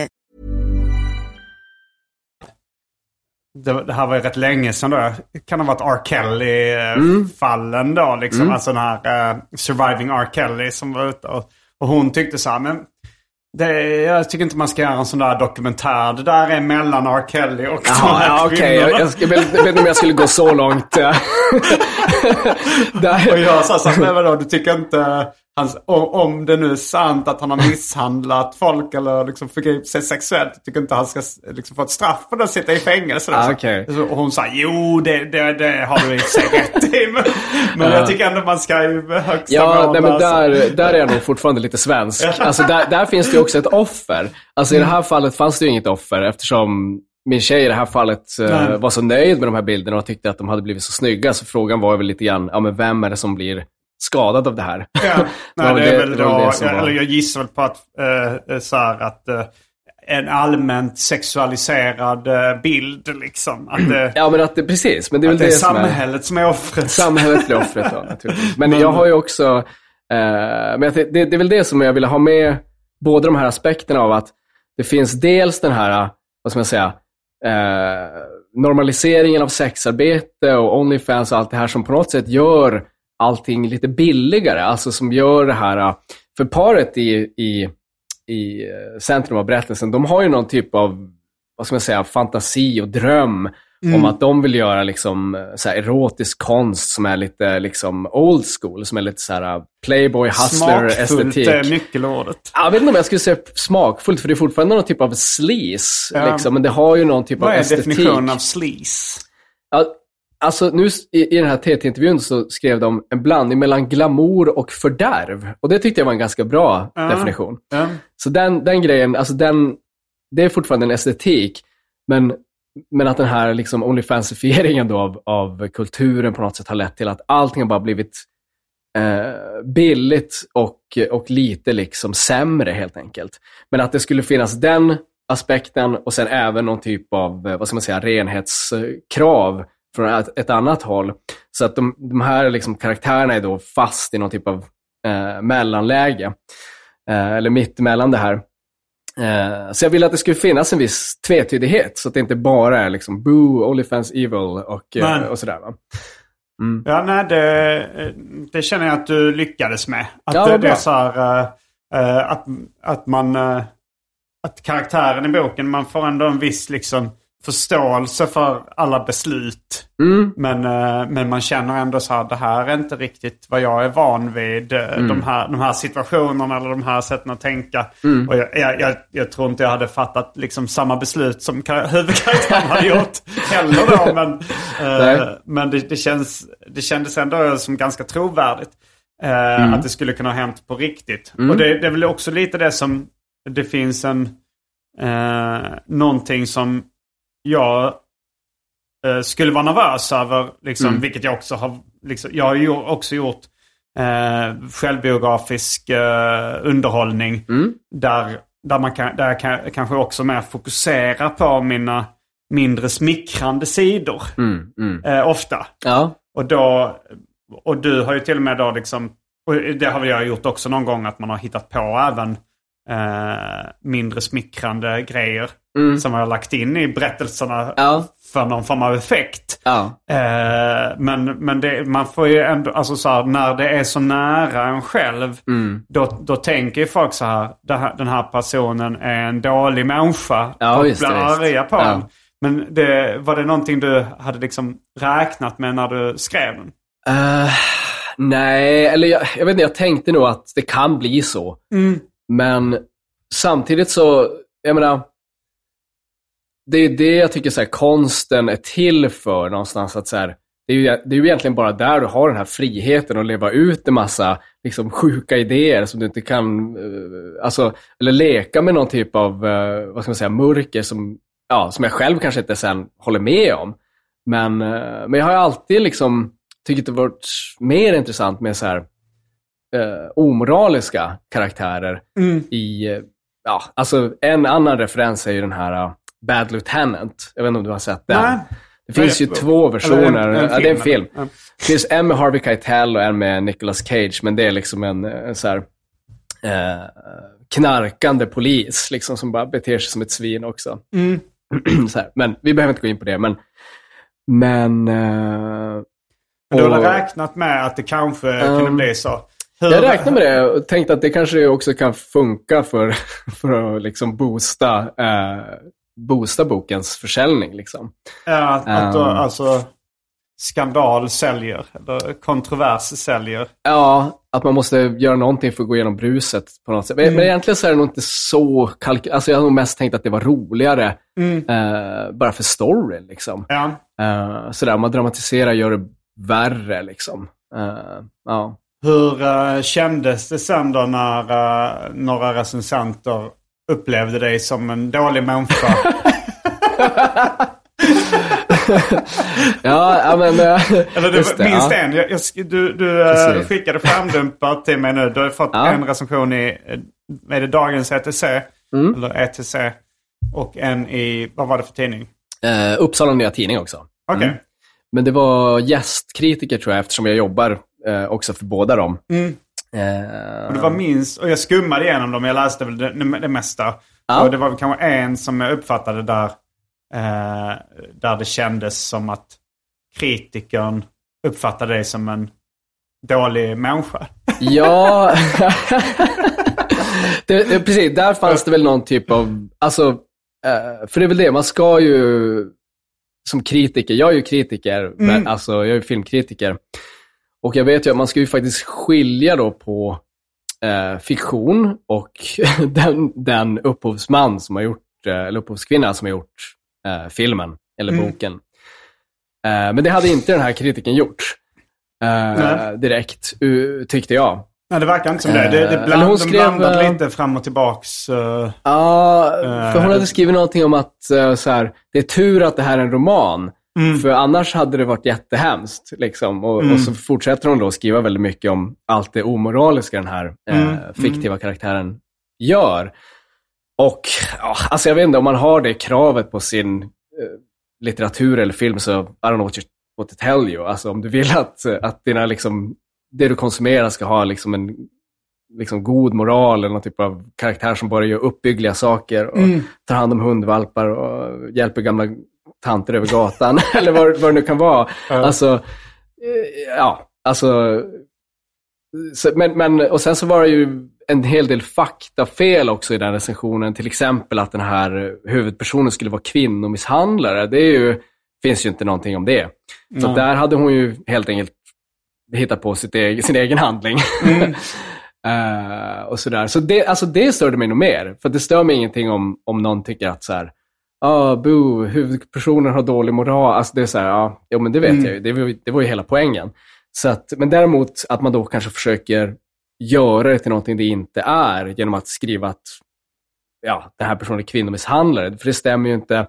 Det, det här var ju rätt länge sedan då. Kan det ha varit R. Kelly-fallen då? Liksom. Alltså den här eh, Surviving R. Kelly som var ute. Och, och hon tyckte så här, men det, jag tycker inte man ska göra en sån där dokumentär. Det där är mellan R. Kelly och de här ja, okej. kvinnorna. Jag, jag, jag, vet, inte om jag skulle gå så långt. eh. Och jag sa så här, men vadå, du tycker inte... Hans, om, om det nu är sant att han har misshandlat folk eller liksom förgripit sig sexuellt. Jag tycker inte han ska liksom, få ett straff för och sitta i fängelse. Ah, Så- okej. så, och hon sa, jo det, det, det har du i sig rätt i. Men, men jag tycker ändå man ska ju högsta ja, nej, men där, där är jag nog fortfarande lite svensk. Alltså, där, där finns det ju också ett offer. Alltså, I det här fallet fanns det ju inget offer eftersom min tjej i det här fallet eh, Nej. var så nöjd med de här bilderna och tyckte att de hade blivit så snygga. Så frågan var väl lite grann, ja, men vem är det som blir skadad av det här? Ja, nej, väl det är det- väl det då, det jag, eller jag gissar väl på att, eh, så här, att eh, en allmänt sexualiserad eh, bild liksom. Att, det- Ja, men att det, precis. Men det är väl det är det som är... samhället som är offret. Samhället blir offret då, naturligtvis. Men, jag har ju också, eh, men det, det är väl det som jag ville ha med, båda de här aspekterna av att det finns dels den här, vad ska man säga, eh, normaliseringen av sexarbete och Onlyfans och allt det här som på något sätt gör allting lite billigare. Alltså som gör det här, eh, för paret i, i, i eh, centrum av berättelsen, de har ju någon typ av, vad ska man säga, fantasi och dröm om att de vill göra liksom, eh, så erotisk konst som är lite liksom, old school, som är lite så här, playboy, Smakfullt hustler-estetik. är nyckelordet. Jag vet inte om jag skulle säga smakfullt, för det är fortfarande någon typ av sleaze. Ja. Liksom, men det har ju någon typ Vad av är estetik. definitionen av sleaze? Ja, alltså nu i den här TT-intervjun så skrev de en blandning mellan glamour och fördärv. Och det tyckte jag var en ganska bra Ja. definition. Ja. Så den, den grejen, alltså den, det är fortfarande en estetik. Men, men att den här liksom Onlyfansifieringen då av, av kulturen på något sätt har lett till att allting har bara blivit eh, billigt och, och lite liksom sämre helt enkelt. Men att det skulle finnas den aspekten och sen även någon typ av, eh, vad ska man säga, renhetskrav från ett, ett annat håll. Så att de, de här liksom karaktärerna är då fast i någon typ av eh, mellanläge. Eh, eller mitt emellan det här. Eh, så jag ville att det skulle finnas en viss tvetydighet, så att det inte bara är liksom boo, Onlyfans evil och, eh, och sådär. Va? Ja, nej, det, det känner jag att du lyckades med. Att Ja, det, det är så här, eh, eh, att, att man... eh, att karaktären i boken, man får ändå en viss liksom förståelse för alla beslut. Mm. Men, eh, men man känner ändå så här, det här är inte riktigt vad jag är van vid. eh, Mm. De, här, de här situationerna eller de här sätten att tänka. Mm. Och jag, jag, jag, jag tror inte jag hade fattat liksom samma beslut som kar- huvudkaraktären hade gjort heller då. Men, eh, men det, det, känns, det kändes ändå som ganska trovärdigt. Eh, Mm. Att det skulle kunna ha hänt på riktigt. Och det, det är väl också lite det som, det finns en, eh, någonting som jag eh, skulle vara nervös över. Liksom, Mm. Vilket jag också har, liksom, jag har ju också gjort eh, självbiografisk eh, underhållning. Mm. Där, där, man kan, där jag kan, kanske också mer fokusera på mina mindre smickrande sidor. Mm. Mm. Eh, ofta. Ja. Och då, och du har ju till och med då liksom, och det har väl jag gjort också någon gång att man har hittat på även eh, mindre smickrande grejer Mm. som jag har lagt in i berättelserna Ja. för någon form av effekt. Ja. Eh, men men det, man får ju ändå, alltså så här, när det är så nära en själv, Mm. då, då tänker folk så här, den här personen är en dålig människa Ja, och blir arga på Ja. Men det, var det någonting du hade liksom räknat med när du skrev den? Eh, nej, eller jag, jag vet inte, jag tänkte nog att det kan bli så. Men samtidigt så, jag menar, det är det jag tycker så här, konsten är till för någonstans. att så här, det, är ju, det är ju egentligen bara där du har den här friheten att leva ut en massa liksom, sjuka idéer som du inte kan, eh, alltså, eller leka med någon typ av, eh, vad ska man säga, mörker som, ja, som jag själv kanske inte sen håller med om. Men, eh, men jag har alltid liksom tyckt det varit mer intressant med så här, eh, omoraliska karaktärer i, eh, ja, alltså en annan referens är ju den här uh, Bad Lieutenant. Jag vet inte om du har sett den. Nej. Det finns ju två versioner. en- en ja, det är en film? Ja. Det finns en med Harvey Keitel och en med Nicolas Cage, men det är liksom en, en så här, eh, knarkande polis liksom, som bara beter sig som ett svin också. så här. Men vi behöver inte gå in på det, men... Men... Eh, Du hade och- räknat med att det kanske Um, kunde bli så? Jag räknar med det och tänkte att det kanske också kan funka för, för att liksom boosta, eh, boosta bokens försäljning. Liksom. Ja, att, att då, Um. alltså skandal säljer, eller kontrovers säljer. Ja, att man måste göra någonting för att gå igenom bruset på något sätt. Men, men egentligen så är det nog inte så kalkylerat. Alltså jag har nog mest tänkt att det var roligare eh, bara för storyn. Liksom. Ja. Eh, sådär, man dramatiserar gör det värre. Liksom. Eh, ja. Hur eh, kändes det sen då när eh, några recensenter upplevde dig som en dålig människa? ja, men... eh, Eller just det, det, minst ja. en. Jag, jag, du du Precis. skickade skärmdumpar till mig nu. Du har fått Ja. en recension i är det Dagens ETC. Mm. Eller ETC. Och en i, vad var det för tidning? Eh, Uppsala Nya Tidning också. Okej. Mm. Men det var gästkritiker tror jag, eftersom jag jobbar eh, också för båda dem. Mm. Eh, Och det var minst, och jag skummade igenom dem, jag läste väl det, det mesta. Ja. Och det var kanske en som jag uppfattade där, eh, där det kändes som att kritikern uppfattade dig som en dålig människa. Ja, det, det, precis. Där fanns det väl någon typ av, alltså, eh, för det är väl det, man ska ju som kritiker, jag är ju kritiker, men, alltså jag är ju filmkritiker. Och jag vet ju att man ska ju faktiskt skilja då på eh, fiktion och den, den upphovsman som har gjort, eh, eller upphovskvinna som har gjort eh, filmen eller boken. Eh, men det hade inte den här kritiken gjort. Eh, direkt, uh, tyckte jag. Nej, det verkar inte som det. Det, det Eh, bland, hon de skrev, blandade eh, lite fram och tillbaks. Ja, för hon hade skrivit någonting om att så här, det är tur att det här är en roman. För annars hade det varit jättehemskt. Liksom. Och, och så fortsätter hon då skriva väldigt mycket om allt det omoraliska den här eh, fiktiva karaktären gör. Och ja, alltså jag vet inte, om man har det kravet på sin eh, litteratur eller film så I don't know what, you, what to tell you. Alltså om du vill att, att dina, liksom, det du konsumerar ska ha liksom en liksom god moral eller någon typ av karaktär som bara gör uppbyggliga saker och tar hand om hundvalpar och hjälper gamla tanter över gatan eller vad, vad det nu kan vara. Alltså, eh, ja, alltså. Så, men, men, och sen så var det ju en hel del faktafel också i den recensionen. Till exempel att den här huvudpersonen skulle vara kvinnomisshandlare. Det är ju, finns ju inte någonting om det. Så Nej. där hade hon ju helt enkelt hittat på egen, sin egen handling. Eh, och sådär. Så det, alltså det störde mig nog mer. För det stör mig ingenting om, om någon tycker att så här, ah, boo, huvudpersonen har dålig moral. Alltså det är så här, ja, jo, men det vet jag ju. Det var, det var ju hela poängen. Så att, men däremot att man då kanske försöker göra det till någonting det inte är genom att skriva att ja, den här personen är kvinnomisshandlare. För det stämmer ju inte.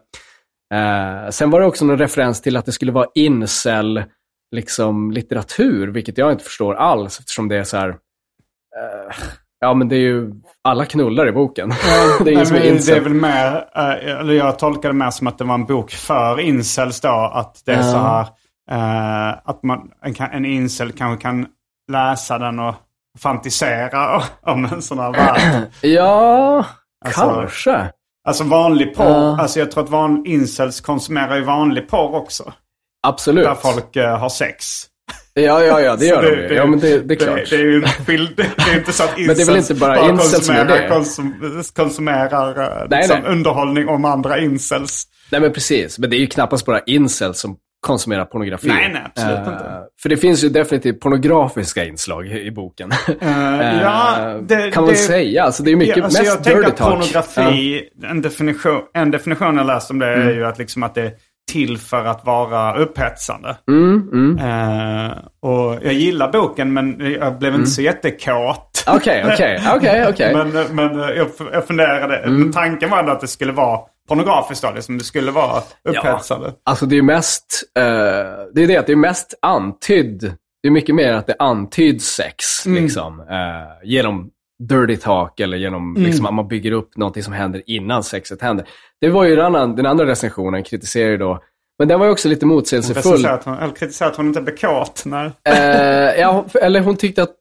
Eh, sen var det också någon referens till att det skulle vara incel liksom, litteratur, vilket jag inte förstår alls eftersom det är så här, eh, ja men det är ju, alla knullar i boken. det är Nej, som det är väl mer, eh, eller jag tolkar det mer som att det var en bok för incels då. Att det är Ja. så här, eh, att man, en, en incel kanske kan läsa den och fantisera om en sån här värld. Ja, Alltså- kanske. Alltså vanlig porr, Ja. alltså jag tror att van, incels konsumerar ju vanlig porr också. Absolut. Där folk eh, har sex. Ja, ja, ja, det gör Så de ju. Ja, men det, det är klart. Det, det är ju skild, det är inte så att Men det är incels väl inte bara incels som gör konsumerar, det? konsum, konsumerar eh, Nej, liksom nej. underhållning om andra incels. Nej, men precis. Men det är ju knappast bara incels som konsumerar pornografi. Nej, nej, absolut Eh, inte. För det finns ju definitivt pornografiska inslag i, i boken. Eh, ja, det, kan man det, säga. Alltså, det är mycket Ja, alltså mest jag tänker att talk. pornografi, en, definition, en definition jag läst om det Mm. är ju att, liksom att det till för att vara upphetsande. Mm, mm. Eh, och jag gillar boken men jag blev inte så jättekåt. Okej, okej, okej, okej. Mm. Men, men eh, jag, jag funderade, men tanken var ändå att det skulle vara pornografiskt då, liksom. Det skulle vara upphetsande. Alltså det är mest, eh, det är det att det är mest antydd, det är mycket mer att det antyds sex, Mm. liksom. eh, genom dirty talk eller genom Mm. liksom, att man bygger upp någonting som händer innan sexet händer. Det var ju den andra, den andra recensionen, kritiserar ju då, men den var ju också lite motsägelsefull. Att hon, eller kritiserar att hon inte blev kåt. Nej. Eh, ja, eller hon tyckte att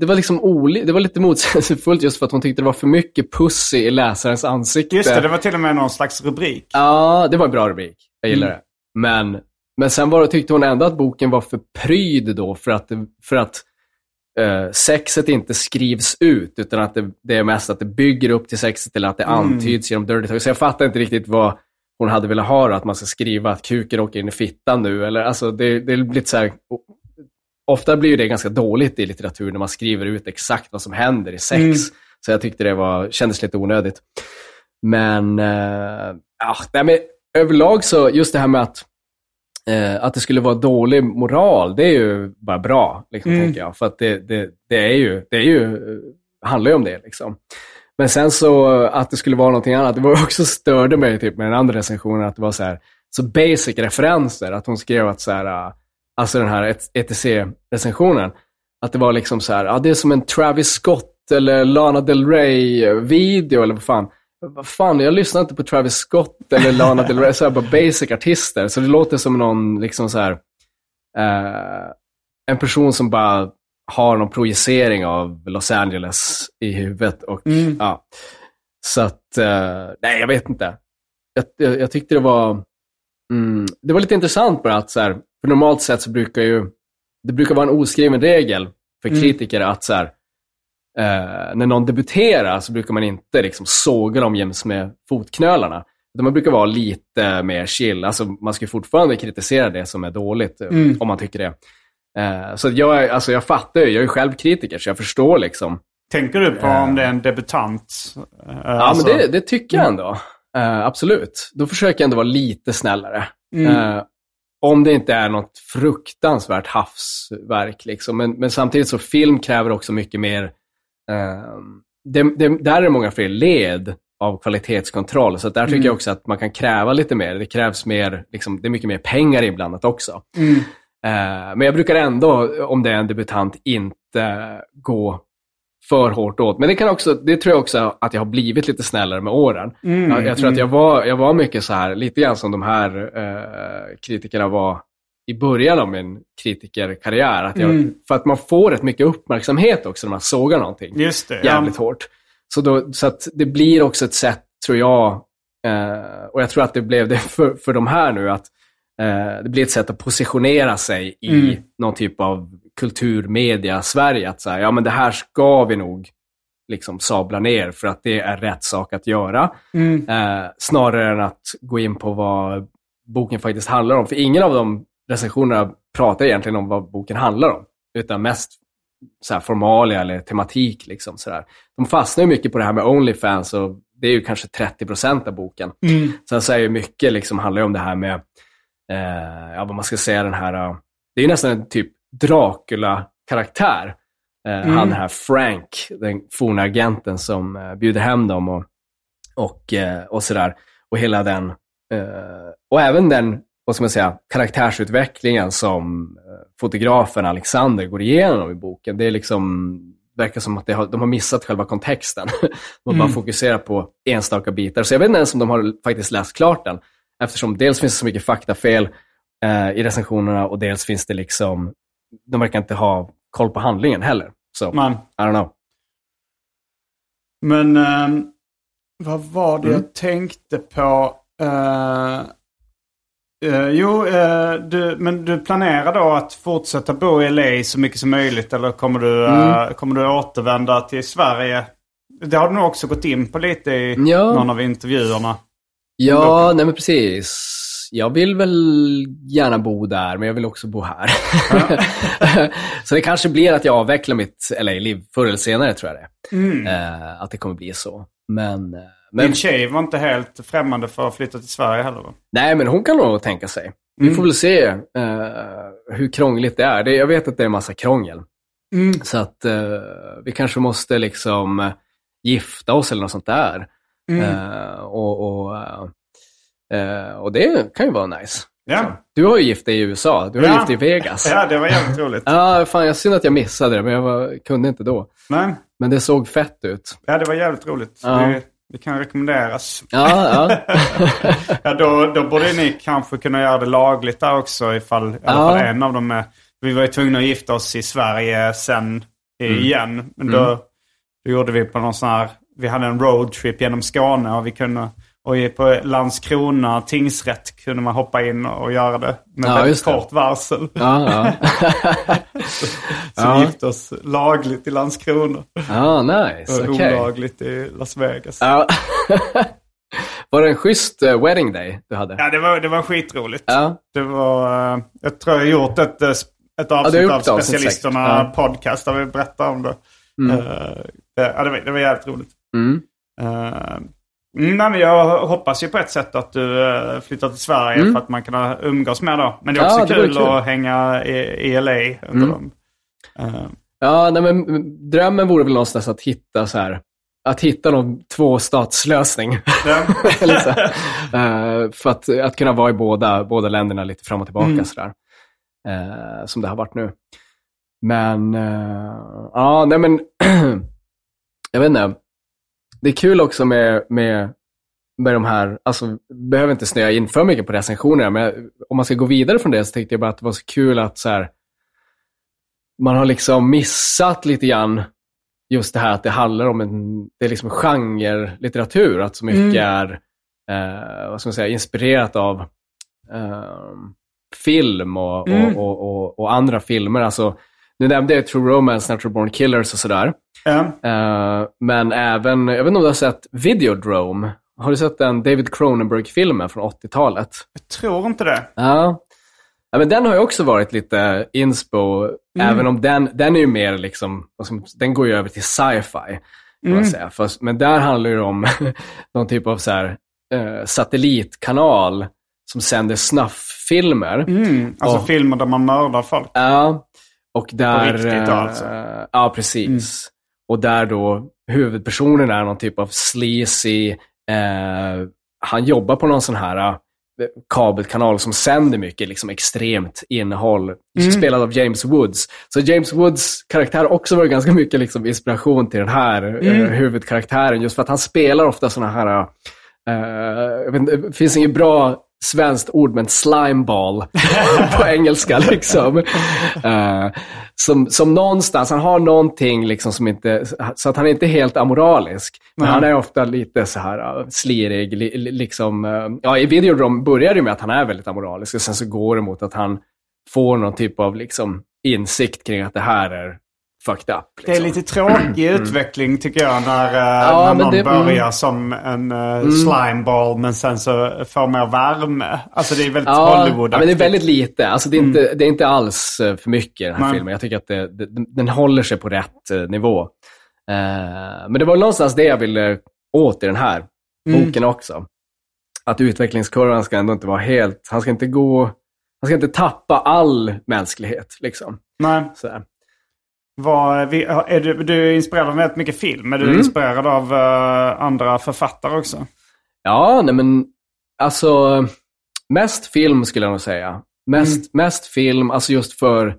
det var liksom oli, det var lite motsägelsefullt just för att hon tyckte det var för mycket pussy i läsarens ansikte. Just det, det var till och med någon slags rubrik. Ja, det var en bra rubrik. Jag gillar Mm. det. Men, men sen var det, tyckte hon ändå att boken var för pryd då för att, för att eh, sexet inte skrivs ut utan att det, det är mest att det bygger upp till sexet eller att det Mm. antyds genom dirty talk. Så jag fattar inte riktigt vad hon hade velat ha att man ska skriva att kuken åker in i fittan nu. Eller, alltså, det, det är lite så här, ofta blir det ganska dåligt i litteratur när man skriver ut exakt vad som händer i sex. Mm. Så jag tyckte det var, kändes lite onödigt. Men, eh, ja, men överlag så, just det här med att, eh, att det skulle vara dålig moral, det är ju bara bra, liksom, Mm. tänker jag. För att det, det, det är ju, det är ju, eh, handlar ju om det. Liksom. Men sen så att det skulle vara någonting annat, det var också störde mig typ, med den andra recensionen, att det var så här, så basic referenser. Att hon skrev att så här, eh, alltså den här ETC-recensionen, att det var liksom så här, ja det är som en Travis Scott eller Lana Del Rey-video eller vad fan. Vad fan, jag lyssnar inte på Travis Scott eller Lana Del Rey, så här bara basic artister. Så det låter som någon, liksom så här, eh, en person som bara har någon projicering av Los Angeles i huvudet. Och, Mm. ja. Så att, eh, nej jag vet inte. Jag, jag, jag tyckte det var, mm, det var lite intressant bara att så här, för normalt sett så brukar ju, det brukar vara en oskriven regel för Mm. kritiker att så här, eh, när någon debuterar så brukar man inte liksom såga dem jäms med fotknölarna. Utan man brukar vara lite mer chill. Alltså, man ska fortfarande kritisera det som är dåligt, eh, Mm. om man tycker det. Eh, så jag, alltså, jag fattar ju, jag är själv kritiker, så jag förstår liksom. Tänker du på om det är en debutant? Eh, Ja, alltså- men det, det tycker jag ändå. Eh, absolut. Då försöker jag ändå vara lite snällare. Mm. Eh, om det inte är något fruktansvärt havsverk. Liksom. Men, men samtidigt så film kräver också mycket mer... eh, det, det, där är det många fler led av kvalitetskontroll. Så att där tycker Mm. jag också att man kan kräva lite mer. Det krävs mer, liksom, det är mycket mer pengar inblandat också. Mm. Eh, men jag brukar ändå, om det är en debutant, inte gå för hårt åt. Men det, kan också, det tror jag också att jag har blivit lite snällare med åren. Mm, jag, jag tror att mm. jag var, jag var mycket så här, lite grann som de här eh, kritikerna var i början av min kritikerkarriär. Att jag, Mm. För att man får rätt mycket uppmärksamhet också när man sågar någonting Just det. jävligt hårt. Så, då, så att det blir också ett sätt, tror jag, eh, och jag tror att det blev det för, för de här nu, att eh, det blir ett sätt att positionera sig i Mm. någon typ av kulturmedia Sverige. Att säga, ja men det här ska vi nog liksom sabla ner för att det är rätt sak att göra. Eh, snarare än att gå in på vad boken faktiskt handlar om. För ingen av de recensionerna pratar egentligen om vad boken handlar om. Utan mest så här formalia eller tematik. Liksom, så där. De fastnar ju mycket på det här med Onlyfans och det är ju kanske 30% av boken. Sen så är ju mycket liksom, handlar ju om det här med, eh, ja vad man ska säga, den här, eh, det är ju nästan en typ Dracula-karaktär. Eh, Han den här Frank, den forna agenten som eh, bjuder hem dem och, och, eh, och sådär. Och hela den, eh, och även den, vad ska man säga, karaktärsutvecklingen som eh, fotografen Alexander går igenom i boken. Det är liksom, verkar som att har, de har missat själva kontexten. De har bara fokuserat på enstaka bitar. Så jag vet inte ens om de har faktiskt läst klart den. Eftersom dels finns det så mycket faktafel eh, i recensionerna och dels finns det liksom, de verkar inte ha koll på handlingen heller. Så, Men, I don't know. men ehm, vad var det Mm. jag tänkte på? Eh, eh, jo, eh, du, men du planerar då att fortsätta bo i LA så mycket som möjligt eller kommer du, Mm. eh, kommer du återvända till Sverige? Det har du nog också gått in på lite i Ja. någon av intervjuerna. Ja, nej men precis. Jag vill väl gärna bo där, men jag vill också bo här. så det kanske blir att jag avvecklar mitt LA-liv förr eller senare, tror jag det Mm. Att det kommer bli så. Men, men Din tjej var inte helt främmande för att flytta till Sverige heller va? nej, men hon kan nog tänka sig. Vi får väl se eh, hur krångligt det är. Det, jag vet att det är en massa krångel. Så att eh, vi kanske måste liksom eh, gifta oss eller något sånt där. Eh, och, och, eh, och det kan ju vara nice. Ja, Du har ju gift dig i USA. Du har Ja. gift dig i Vegas. ja det var jävligt roligt. Ja, fan jag synd att jag missade det, men jag var, kunde inte då. Men, Men det såg fett ut. ja, det var jävligt roligt. Ja. Det, det kan rekommenderas. Ja, ja. Ja, då, då borde ni kanske kunna göra det lagligt där också ifall i alla Ja. en av dem är... Vi var ju tvungna att gifta oss i Sverige sen Mm. igen. Men då, då gjorde vi på någon sån här... Vi hade en roadtrip genom Skåne och vi kunde... Och på Landskrona tingsrätt kunde man hoppa in och göra det med Ja, väldigt kort varsel. ja, ja. Så Ja. gifte oss lagligt i Landskrona. ja nice. Och Okej. olagligt i Las Vegas. Ja. Var det en schysst eh, wedding day du hade? Ja, det var, det var skitroligt. Ja. Det var, eh, jag tror jag gjort ett, eh, ett avsnitt av Specialisterna podcast där vi berättar om det. Mm. Det, ja, det, var, det var jävligt roligt. Mm, nej, men jag hoppas ju på ett sätt att du eh, flyttar till Sverige för att man kan umgås med då. Men det är också Mm. Ja, kul, kul. Mm. att hänga i, i LA under dem. Eh, Ja, nej, men mm, drömmen vore väl någonstans att hitta så här, att hitta någon tvåstatslösning. ja. Eller så. Eh, för att, att kunna vara i båda, båda länderna lite fram och tillbaka sådär. Eh, som det har varit nu. Men, ja, nej men, jag vet inte. Det är kul också med, med, med de här, alltså, behöver inte snöa in för mycket på recensionerna, men om man ska gå vidare från det så tänkte jag bara att det var så kul att så här, man har liksom missat lite grann just det här att det handlar om en, det är liksom genre-litteratur, att så mycket är, eh, vad ska man säga, inspirerat av eh, film och, och, och, och, och andra filmer. Alltså, nu nämnde jag True Romance, Natural Born Killers och sådär. Ja. Eh, men även, jag vet inte om du har sett Videodrome? Har du sett den David Cronenberg-filmen från 80-talet? Jag tror inte det. Ja. ja, men den har ju också varit lite inspo, även om den, den är ju mer liksom, den går ju över till sci-fi. Säga. Fast, men där handlar det om någon typ av så här, eh, satellitkanal som sänder snufffilmer. Mm. Alltså Och- filmer där man mördar folk. Ja, och där... riktigt då, eh, alltså? Ja, precis. Och där då huvudpersonen är någon typ av sleazy, eh, han jobbar på någon sån här eh, kabelkanal som sänder mycket liksom, extremt innehåll, spelad av James Woods. Så James Woods karaktär också varit ganska mycket liksom, inspiration till den här eh, huvudkaraktären, just för att han spelar ofta såna här, eh, jag vet inte, det finns inget bra svenskt ord, men slimeball på engelska. Liksom. Eh, som, som någonstans, han har någonting liksom som inte, så att han är inte helt amoralisk. Men han är ofta lite så här uh, slirig. Li, li- liksom, eh, ja, I Videodrome börjar det med att han är väldigt amoralisk och sen så går det mot att han får någon typ av liksom, insikt kring att det här är fucked up. Det är liksom. lite tråkig utveckling tycker jag när, eh, Ja, när men någon det- mm. börjar som en uh, slimeball men sen så får mer värme. Alltså det är väldigt Ja, hollywood ja, men det är väldigt lite. Alltså, det, är inte, det är inte alls eh, för mycket i den här Nej. filmen. Jag tycker att det, det, den håller sig på rätt nivå. Eh, men det var någonstans det jag ville åt i den här boken också. Att utvecklingskurvan ska ändå inte vara helt... Han ska inte gå... Han ska inte tappa all mänsklighet. Liksom. Nej. Så. Vad, är du, du är inspirerad av väldigt mycket film. Är du Mm. inspirerad av eh, andra författare också? Ja, nej men alltså mest film skulle jag nog säga. Mest, mest film, alltså just för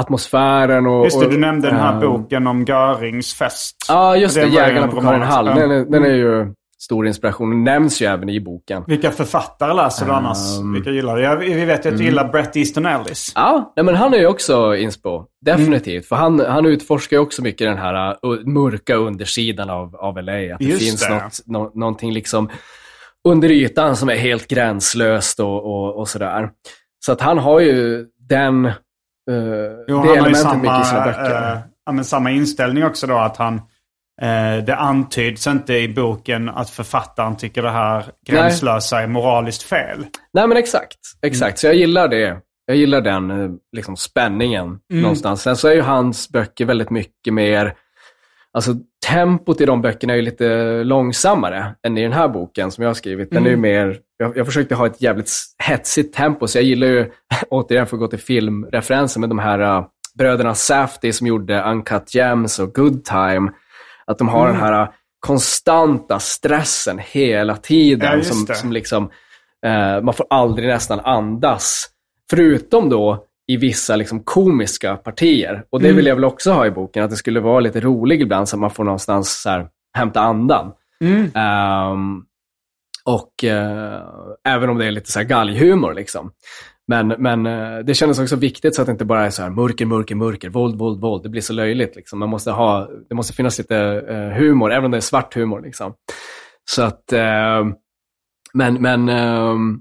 atmosfären och... Just det, och, du nämnde den här eh, boken om Görings fest. Ja, just det. Jägarna på Karin Hall. Den den är ju stor inspiration. Den nämns ju även i boken. Vilka författare läser du annars? Um, Vilka gillar du? Jag, vi vet ju att du gillar Bret Easton Ellis. Ja, nej, men han är ju också inspo. Definitivt. För han, han utforskar ju också mycket den här uh, mörka undersidan av, av LA. Att det Just finns det. Något, nå, någonting liksom under ytan som är helt gränslöst och, och, och sådär. Så att han har ju den, uh, Jo, det han har ju elementet samma, mycket i sina böcker. eh, ja, men samma inställning också då att han... eh, det antyds inte i boken att författaren tycker det här gränslösa är moraliskt fel. Nej, men exakt. Mm. Exakt, så jag gillar det. Jag gillar den eh, liksom, spänningen Mm. någonstans. Sen så är ju hans böcker väldigt mycket mer... Alltså tempot i de böckerna är ju lite långsammare än i den här boken som jag har skrivit. Den är ju Mm. mer... Jag, jag försökte ha ett jävligt hetsigt tempo, så jag gillar ju, återigen för att gå till filmreferenser, med de här uh, bröderna Safdie som gjorde Uncut Gems och Good Time. Att de har Mm. den här uh, konstanta stressen hela tiden. Ja, som, som liksom, eh, man får aldrig nästan andas. Förutom då i vissa liksom komiska partier. Och Mm. det vill jag väl också ha i boken, att det skulle vara lite roligt ibland så att man får någonstans så här, hämta andan. Mm. Ehm, och eh, även om det är lite så här galghumor liksom. Men, men eh, det kändes också viktigt så att det inte bara är så här mörker, mörker, mörker, våld, våld, våld. Det blir så löjligt. Liksom. Man måste ha, det måste finnas lite eh, humor, även om det är svart humor. Liksom. Så att, eh, men, men ehm,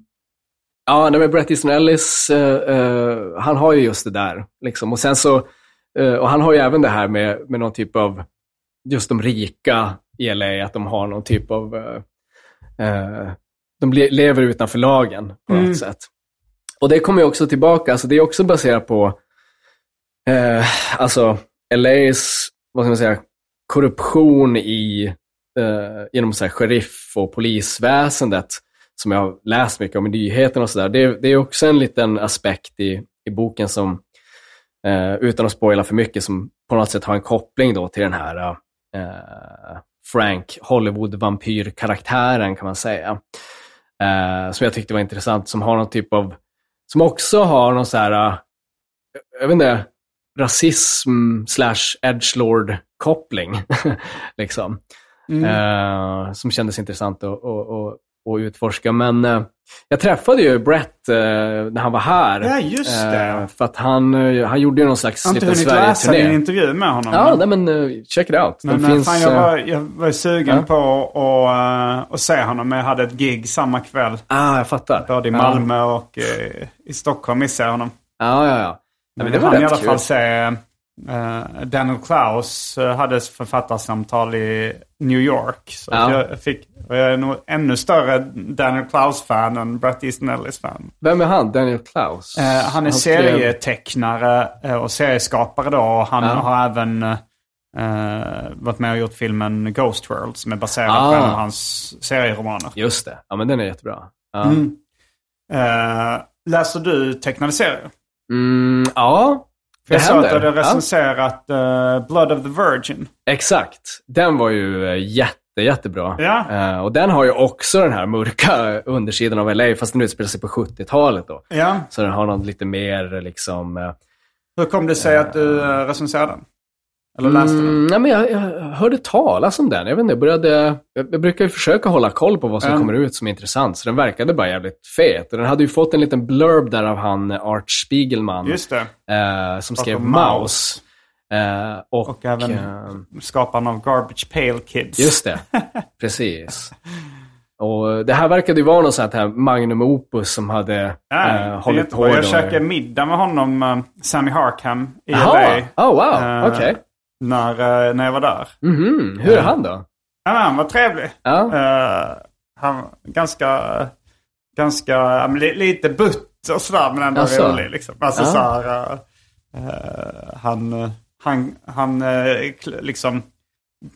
ja, nej, men Bret Easton Ellis, han har ju just det där. Liksom. Och sen så, och han har ju även det här med, med någon typ av, just de rika i LA, att de har någon typ av, de le- lever utanför lagen på något Mm. sätt. Och det kommer ju också tillbaka, alltså det är också baserat på, eh, alltså LAs, vad ska man säga, korruption i, eh, genom så här sheriff och polisväsendet, som jag har läst mycket om i nyheterna och sådär. Det, det är också en liten aspekt i, i boken som, eh, utan att spoila för mycket, som på något sätt har en koppling då till den här eh, Frank Hollywood-vampyrkaraktären kan man säga. Eh, som jag tyckte var intressant, som har någon typ av, som också har någon så här, eh, jag vet inte, rasism slash edgelord-koppling. liksom. Mm. Eh, som kändes intressant att, att, att, att utforska. Men eh, jag träffade ju Brett eh, när han var här. Ja, just det. Eh, för att han, eh, han gjorde ju någon slags Jag har inte liten hunnit läsa Sverige-turné. intervju med honom. Ja, men- nej, men eh, check it out. Men eh, finns, fan, jag, eh, var, jag var sugen ja. på att uh, att se honom. Men jag hade ett gig samma kväll. Ah, jag fattar. Både i Ja. Malmö och eh, i Stockholm missade jag honom. Ja, ja, ja. Men men det var i rätt alla kul. fall se uh, Daniel Klaus uh, hade ett författarsamtal i New York. Så Ja. jag, fick, och jag är nog ännu större Daniel Klaus-fan än Bret Easton Ellis-fan. Vem är han? Daniel Klaus? Eh, han är skrev- serietecknare eh, och serieskapare då. Och han Ja. har även eh, varit med och gjort filmen Ghost World som är baserad Ah. på en av hans serieromaner. Just det. Ja, men den är jättebra. Ja. Mm. Eh, läser du tecknade serier? Mm, ja, För jag det såg att du hade Ja. recenserat eh, Blood of the Virgin. Exakt. Den var ju eh, jätte, jättebra. Ja. Eh, och den har ju också den här mörka undersidan av LA, fast den utspelar sig på 70-talet då. Ja. Så den har något lite mer liksom... Hur kom det sig att du recenserade den? Eller läste den? Mm, nej, men jag, jag hörde talas om den. Jag, vet inte, jag, började, jag, jag brukar ju försöka hålla koll på vad som Mm. kommer ut som är intressant, så den verkade bara jävligt fet. Och den hade ju fått en liten blurb där av han Art Spiegelman, eh, som skrev Bakom Mouse. Eh, och, Och även eh, skaparen av Garbage Pail Kids. Just det, precis. Och det här verkade ju vara något sånt här magnum opus som hade Nej, eh, är hållit på. Jag käkade middag med honom, uh, Sammy Harkham, i Jaha, LA. oh, wow, Eh, okej. När, eh, när jag var där. Mhm, Hur är han då? Ja, han var trevlig. Ja. Eh, han ganska, ganska, lite butt och sådär men ändå Asså? rolig liksom. Alltså Ja. så här, eh, eh, han, eh, han, han eh, kl- liksom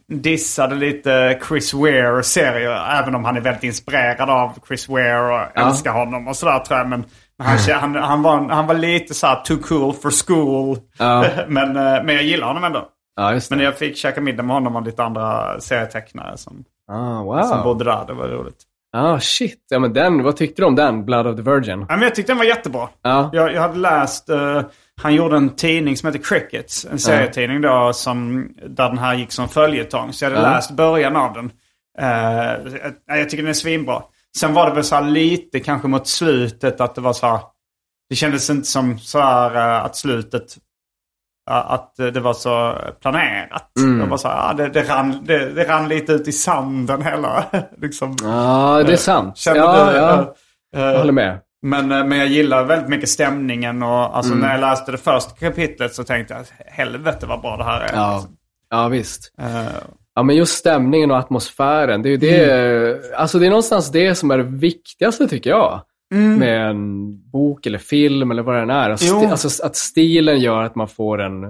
dissade lite Chris Ware-serier. Även om han är väldigt inspirerad av Chris Ware och Ja. älskar honom och sådär tror jag. Men han, han, han, var, han var lite så här too cool for school. Ja. men, eh, men jag gillar honom ändå. Ja. Men jag fick käka middag med honom och lite andra serietecknare som, ah, wow. som bodde där. Det var roligt. Ah, shit. Ja, men den, vad tyckte du om den? Blood of the Virgin? Ja, men jag tyckte den var jättebra. Ja. Jag, jag hade läst, eh, han gjorde en tidning som heter Crickets. En serietidning då som, där den här gick som följetong. Så jag hade Ja. läst början av den. Eh, jag, jag tycker den är svinbra. Sen var det väl så här lite kanske mot slutet att det var så här. Det kändes inte som så här eh, att slutet eh, att det var så planerat. Mm. Det var så ja, det, det, rann, det, det rann lite ut i sanden hela. liksom. Ja, det är sant. Kände ja, du, ja. eh, Jag håller med. men, eh, men jag gillar väldigt mycket stämningen och alltså Mm. när jag läste det första kapitlet så tänkte jag helvete vad bra det här är. Ja, liksom. ja visst. Eh, Ja, men just stämningen och atmosfären. Det är det, Mm. alltså det är någonstans det som är det viktigaste tycker jag. Mm. Med en bok eller film eller vad det än är. Alltså, Jo. sti- alltså att stilen gör att man får en,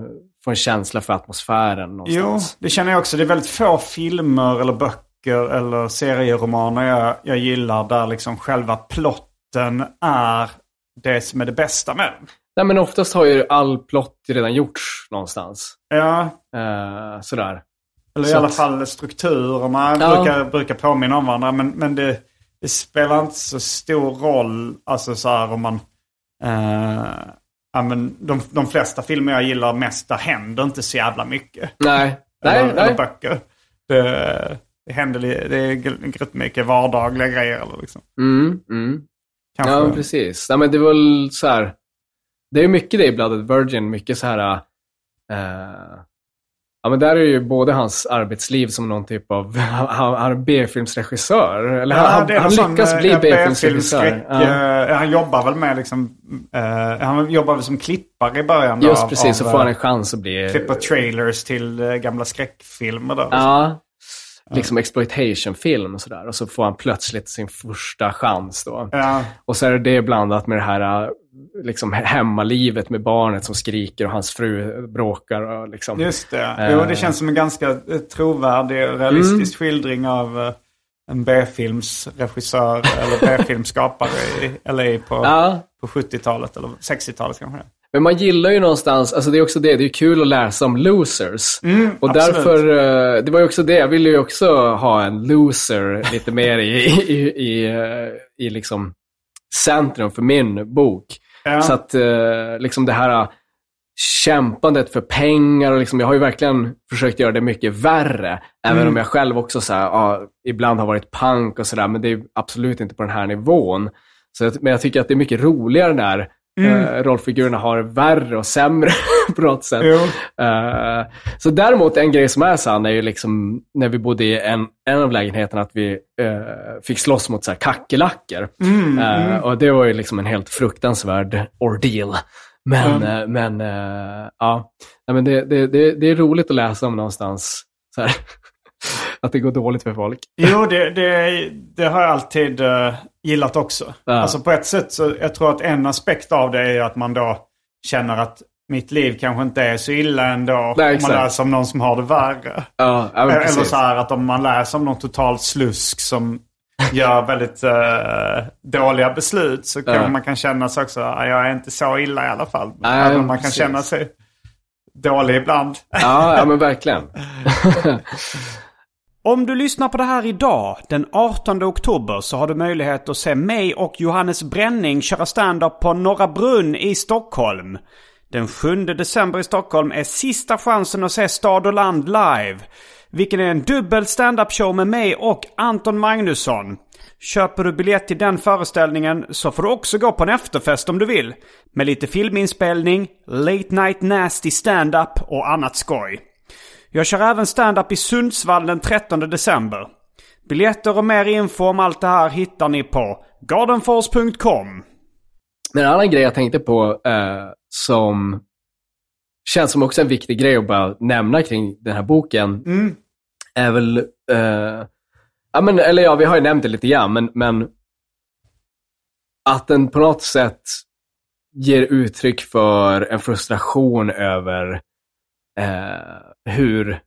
får en känsla för atmosfären jo, någonstans. det känner jag också. Det är väldigt få filmer eller böcker eller serieromaner jag, jag gillar där liksom själva plotten är det som är det bästa med den. Nej, men oftast har ju all plott redan gjorts någonstans. Ja, Eh, sådär. eller i Så alla fall strukturerna Ja. brukar, brukar påminna om varandra. Men, men det, det spelar inte så stor roll, alltså så här om man... Eh, ja, men de, de flesta filmer jag gillar mest, där händer inte så jävla mycket. Nej, nej, eller, nej. eller böcker. Det, det händer det är rätt mycket vardagliga grejer. Eller liksom. Mm, mm. Kanske. Ja, precis. Nej, men det är väl så här. Det är mycket det i Blood of the Virgin. Mycket så här. eh, ja, men där är ju både hans arbetsliv som någon typ av han, han B-filmsregissör. Eller Ja, han, han lyckas eh, bli ja, B-filmsregissör. Ja. eh, han jobbar väl med liksom... eh, han jobbar väl som klippare i början. Just av, precis, så av, får han eh, en chans att bli... klippa trailers till eh, gamla skräckfilmer. Då. Ja, liksom exploitation-film och sådär. Och så får han plötsligt sin första chans då. Ja. Och så är det blandat med det här äh, liksom hemmalivet med barnet som skriker och hans fru bråkar. Och liksom. Just det. Eh. Jo, det känns som en ganska eh, trovärdig och realistisk skildring av eh, en B-filmsregissör eller B-filmskapare i LA på, Ja, på 70-talet eller 60-talet kanske. Men man gillar ju någonstans, alltså det är också det, det är kul att läsa om losers. och Mm, absolut. därför, äh, det var ju också det, jag ville ju också ha en loser lite mer i, i, i, i, i liksom centrum för min bok. Ja. Så att eh, liksom det här eh, kämpandet för pengar och liksom, jag har ju verkligen försökt göra det mycket värre. Även Mm. om jag själv också så här, ja, ibland har varit punk och sådär, men det är absolut inte på den här nivån. Så, men jag tycker att det är mycket roligare när eh, rollfigurerna har värre och sämre på något sätt. Jo. Eh, så däremot en grej som är sann är ju liksom när vi bodde i en, en av lägenheterna att vi eh, fick slåss mot så här kackerlackor. Eh, och det var ju liksom en helt fruktansvärd ordeal. Men, eh, men ja, Nej, men det, det, det, det är roligt att läsa om någonstans. Så här, att det går dåligt för folk. Jo, det, det, det har jag alltid gillat också. Ja. Alltså på ett sätt så jag tror att en aspekt av det är att man då känner att mitt liv kanske inte är så illa ändå. Nej, om man läser om någon som har det värre. Ja, ja, Eller precis. så här att om man läser om någon total slusk som gör väldigt eh, dåliga beslut så kanske Ja. man kan känna sig också, "Ah, jag är inte så illa i alla fall. Nej, Även om man kan känna sig dålig ibland. Ja, ja, men verkligen. Om du lyssnar på det här idag, den 18 oktober, så har du möjlighet att se mig och Johannes Bränning köra stand-up på Norra Brunn i Stockholm. Den 7 december i Stockholm är sista chansen att se Stad och Land live. Vilken är en dubbel stand-up show med mig och Anton Magnusson. Köper du biljett till den föreställningen så får du också gå på en efterfest om du vill. Med lite filminspelning, late night nasty stand-up och annat skoj. Jag kör även stand-up i Sundsvall den 13 december. Biljetter och mer info om allt det här hittar ni på gardenfors.com. Men en annan grej jag tänkte på eh, som känns som också en viktig grej att bara nämna kring den här boken Mm. är väl, eh, ja, men, eller ja, vi har ju nämnt det lite grann, men, men att den på något sätt ger uttryck för en frustration över eh, hur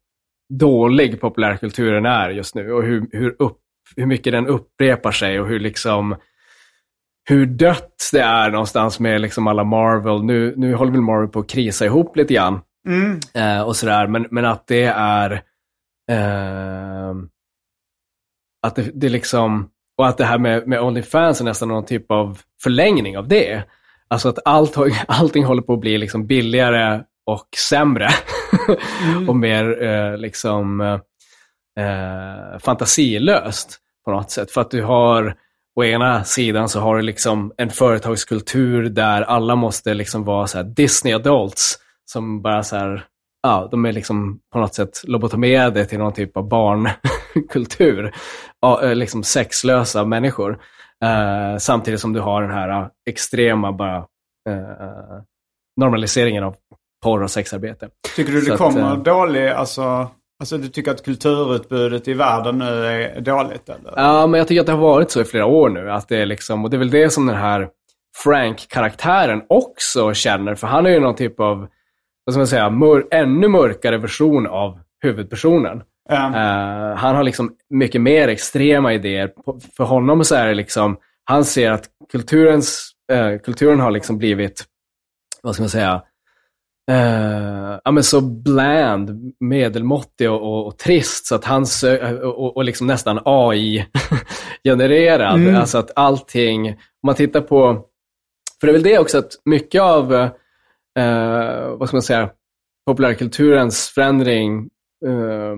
dålig populärkulturen är just nu och hur, hur, upp, hur mycket den upprepar sig och hur liksom hur dött det är någonstans med liksom alla Marvel. Nu, nu håller väl Marvel på att krisa ihop lite grann. Mm. Eh, och sådär, men, men att det är eh, att det, det liksom, och att det här med, med Onlyfans är nästan någon typ av förlängning av det. Alltså att allt, allting håller på att bli liksom billigare och sämre. Mm. och mer eh, liksom eh, fantasilöst på något sätt. För att du har, å ena sidan så har du liksom en företagskultur där alla måste liksom vara så här Disney adults som bara så här, ja, de är liksom på något sätt lobotomerade till någon typ av barnkultur. Ja, eh, liksom sexlösa människor. Eh, samtidigt som du har den här eh, extrema bara eh, normaliseringen av porr och sexarbete. Tycker du Så det att, kommer eh, dålig, alltså, alltså du tycker att kulturutbudet i världen nu är dåligt eller? Ja, men jag tycker att det har varit så i flera år nu. Att det är liksom, och det är väl det som den här Frank-karaktären också känner. För han är ju någon typ av, vad ska man säga, mör, ännu mörkare version av huvudpersonen. Ja. Eh, han har liksom mycket mer extrema idéer. För honom så är det liksom, han ser att kulturens, eh, kulturen har liksom blivit, vad ska man säga, eh, ja, men så bland, medelmåttig och, och, och trist så att han och, och, liksom nästan AI-genererad. Mm. Alltså att allting, om man tittar på, för det är väl det också att mycket av, eh, vad ska man säga, populärkulturens förändring eh,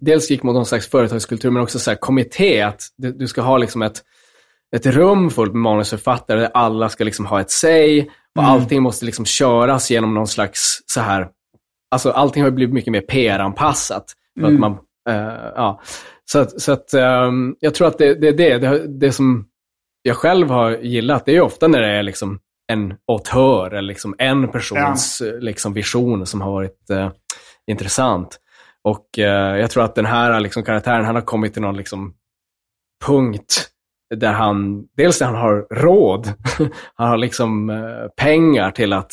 dels gick mot någon slags företagskultur, men också så här kommitté, att du, du ska ha liksom ett, ett rum fullt med manusförfattare där alla ska liksom ha ett säg och allting måste liksom köras genom någon slags så här, alltså allting har blivit mycket mer PR-anpassat. För att man, eh, ja. Så att, så att ehm, jag tror att det, är det, det, det som jag själv har gillat, det är ju ofta när det är liksom en auteur eller liksom en persons eh, liksom vision som har varit eh, intressant. Och eh, jag tror att den här liksom, karaktären, han har kommit till någon liksom, punkt där han, dels där han har råd, han har liksom eh, pengar till att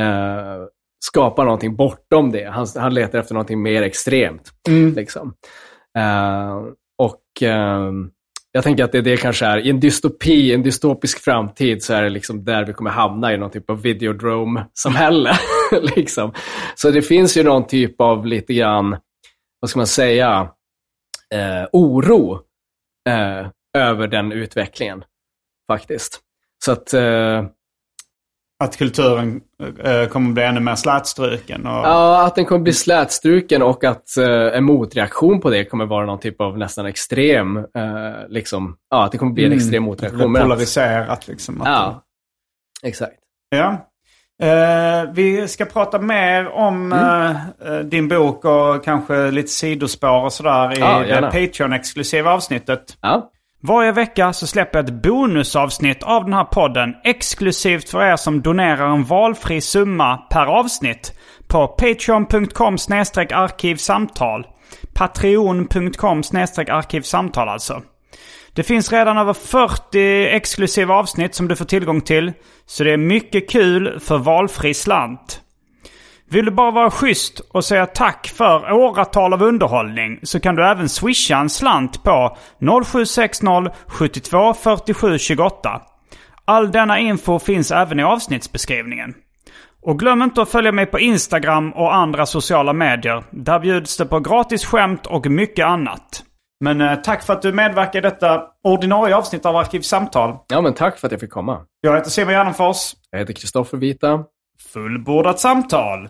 eh, skapa någonting bortom det. Han, han letar efter någonting mer extremt. Liksom. Eh, och eh, jag tänker att det, det kanske är, i en dystopi, en dystopisk framtid, så är det liksom där vi kommer hamna i någon typ av videodrome-samhälle. liksom. Så det finns ju någon typ av lite grann, vad ska man säga, eh, oro över den utvecklingen, faktiskt. Så att, eh, Att kulturen eh, kommer bli ännu mer slätstruken. Och... ja, att den kommer bli slätstruken och att eh, en motreaktion på det kommer vara någon typ av nästan extrem, eh, liksom, ja, att det kommer bli en extrem Att det motreaktion. att- polariserat liksom. Att Ja, exakt. Ja. Eh, vi ska prata mer om Mm. eh, eh, din bok och kanske lite sidospår och sådär i Ja, det. Patreon-exklusiva avsnittet. Ja. Varje vecka så släpper jag ett bonusavsnitt av den här podden exklusivt för er som donerar en valfri summa per avsnitt på patreon.com arkivsamtal. Patreon.com arkivsamtal alltså. Det finns redan över 40 exklusiva avsnitt som du får tillgång till. Så det är mycket kul för valfri slant. Vill du bara vara schysst och säga tack för åratal av underhållning så kan du även swisha en slant på 0760 72 47 28. All denna info finns även i avsnittsbeskrivningen. Och glöm inte att följa mig på Instagram och andra sociala medier. Där bjuds det på gratis skämt och mycket annat. Men eh, tack för att du medverkar i detta ordinarie avsnitt av Arkivsamtal. ja, men tack för att jag fick komma. Jag heter Simon Gärdenfors. Jag heter Kristoffer Vita. Fullbordat samtal.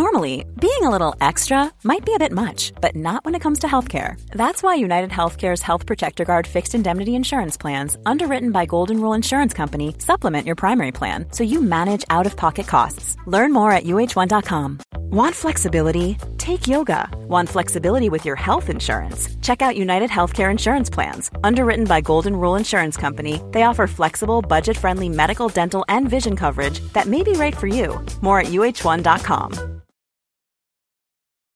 Normally, being a little extra might be a bit much, but not when it comes to healthcare. That's why United Healthcare's Health Protector Guard fixed indemnity insurance plans, underwritten by Golden Rule Insurance Company, supplement your primary plan so you manage out of pocket costs. Learn more at uh1.com. Want flexibility? Take yoga. Want flexibility with your health insurance? Check out United Healthcare Insurance Plans. Underwritten by Golden Rule Insurance Company, they offer flexible, budget friendly medical, dental, and vision coverage that may be right for you. More at uh1.com.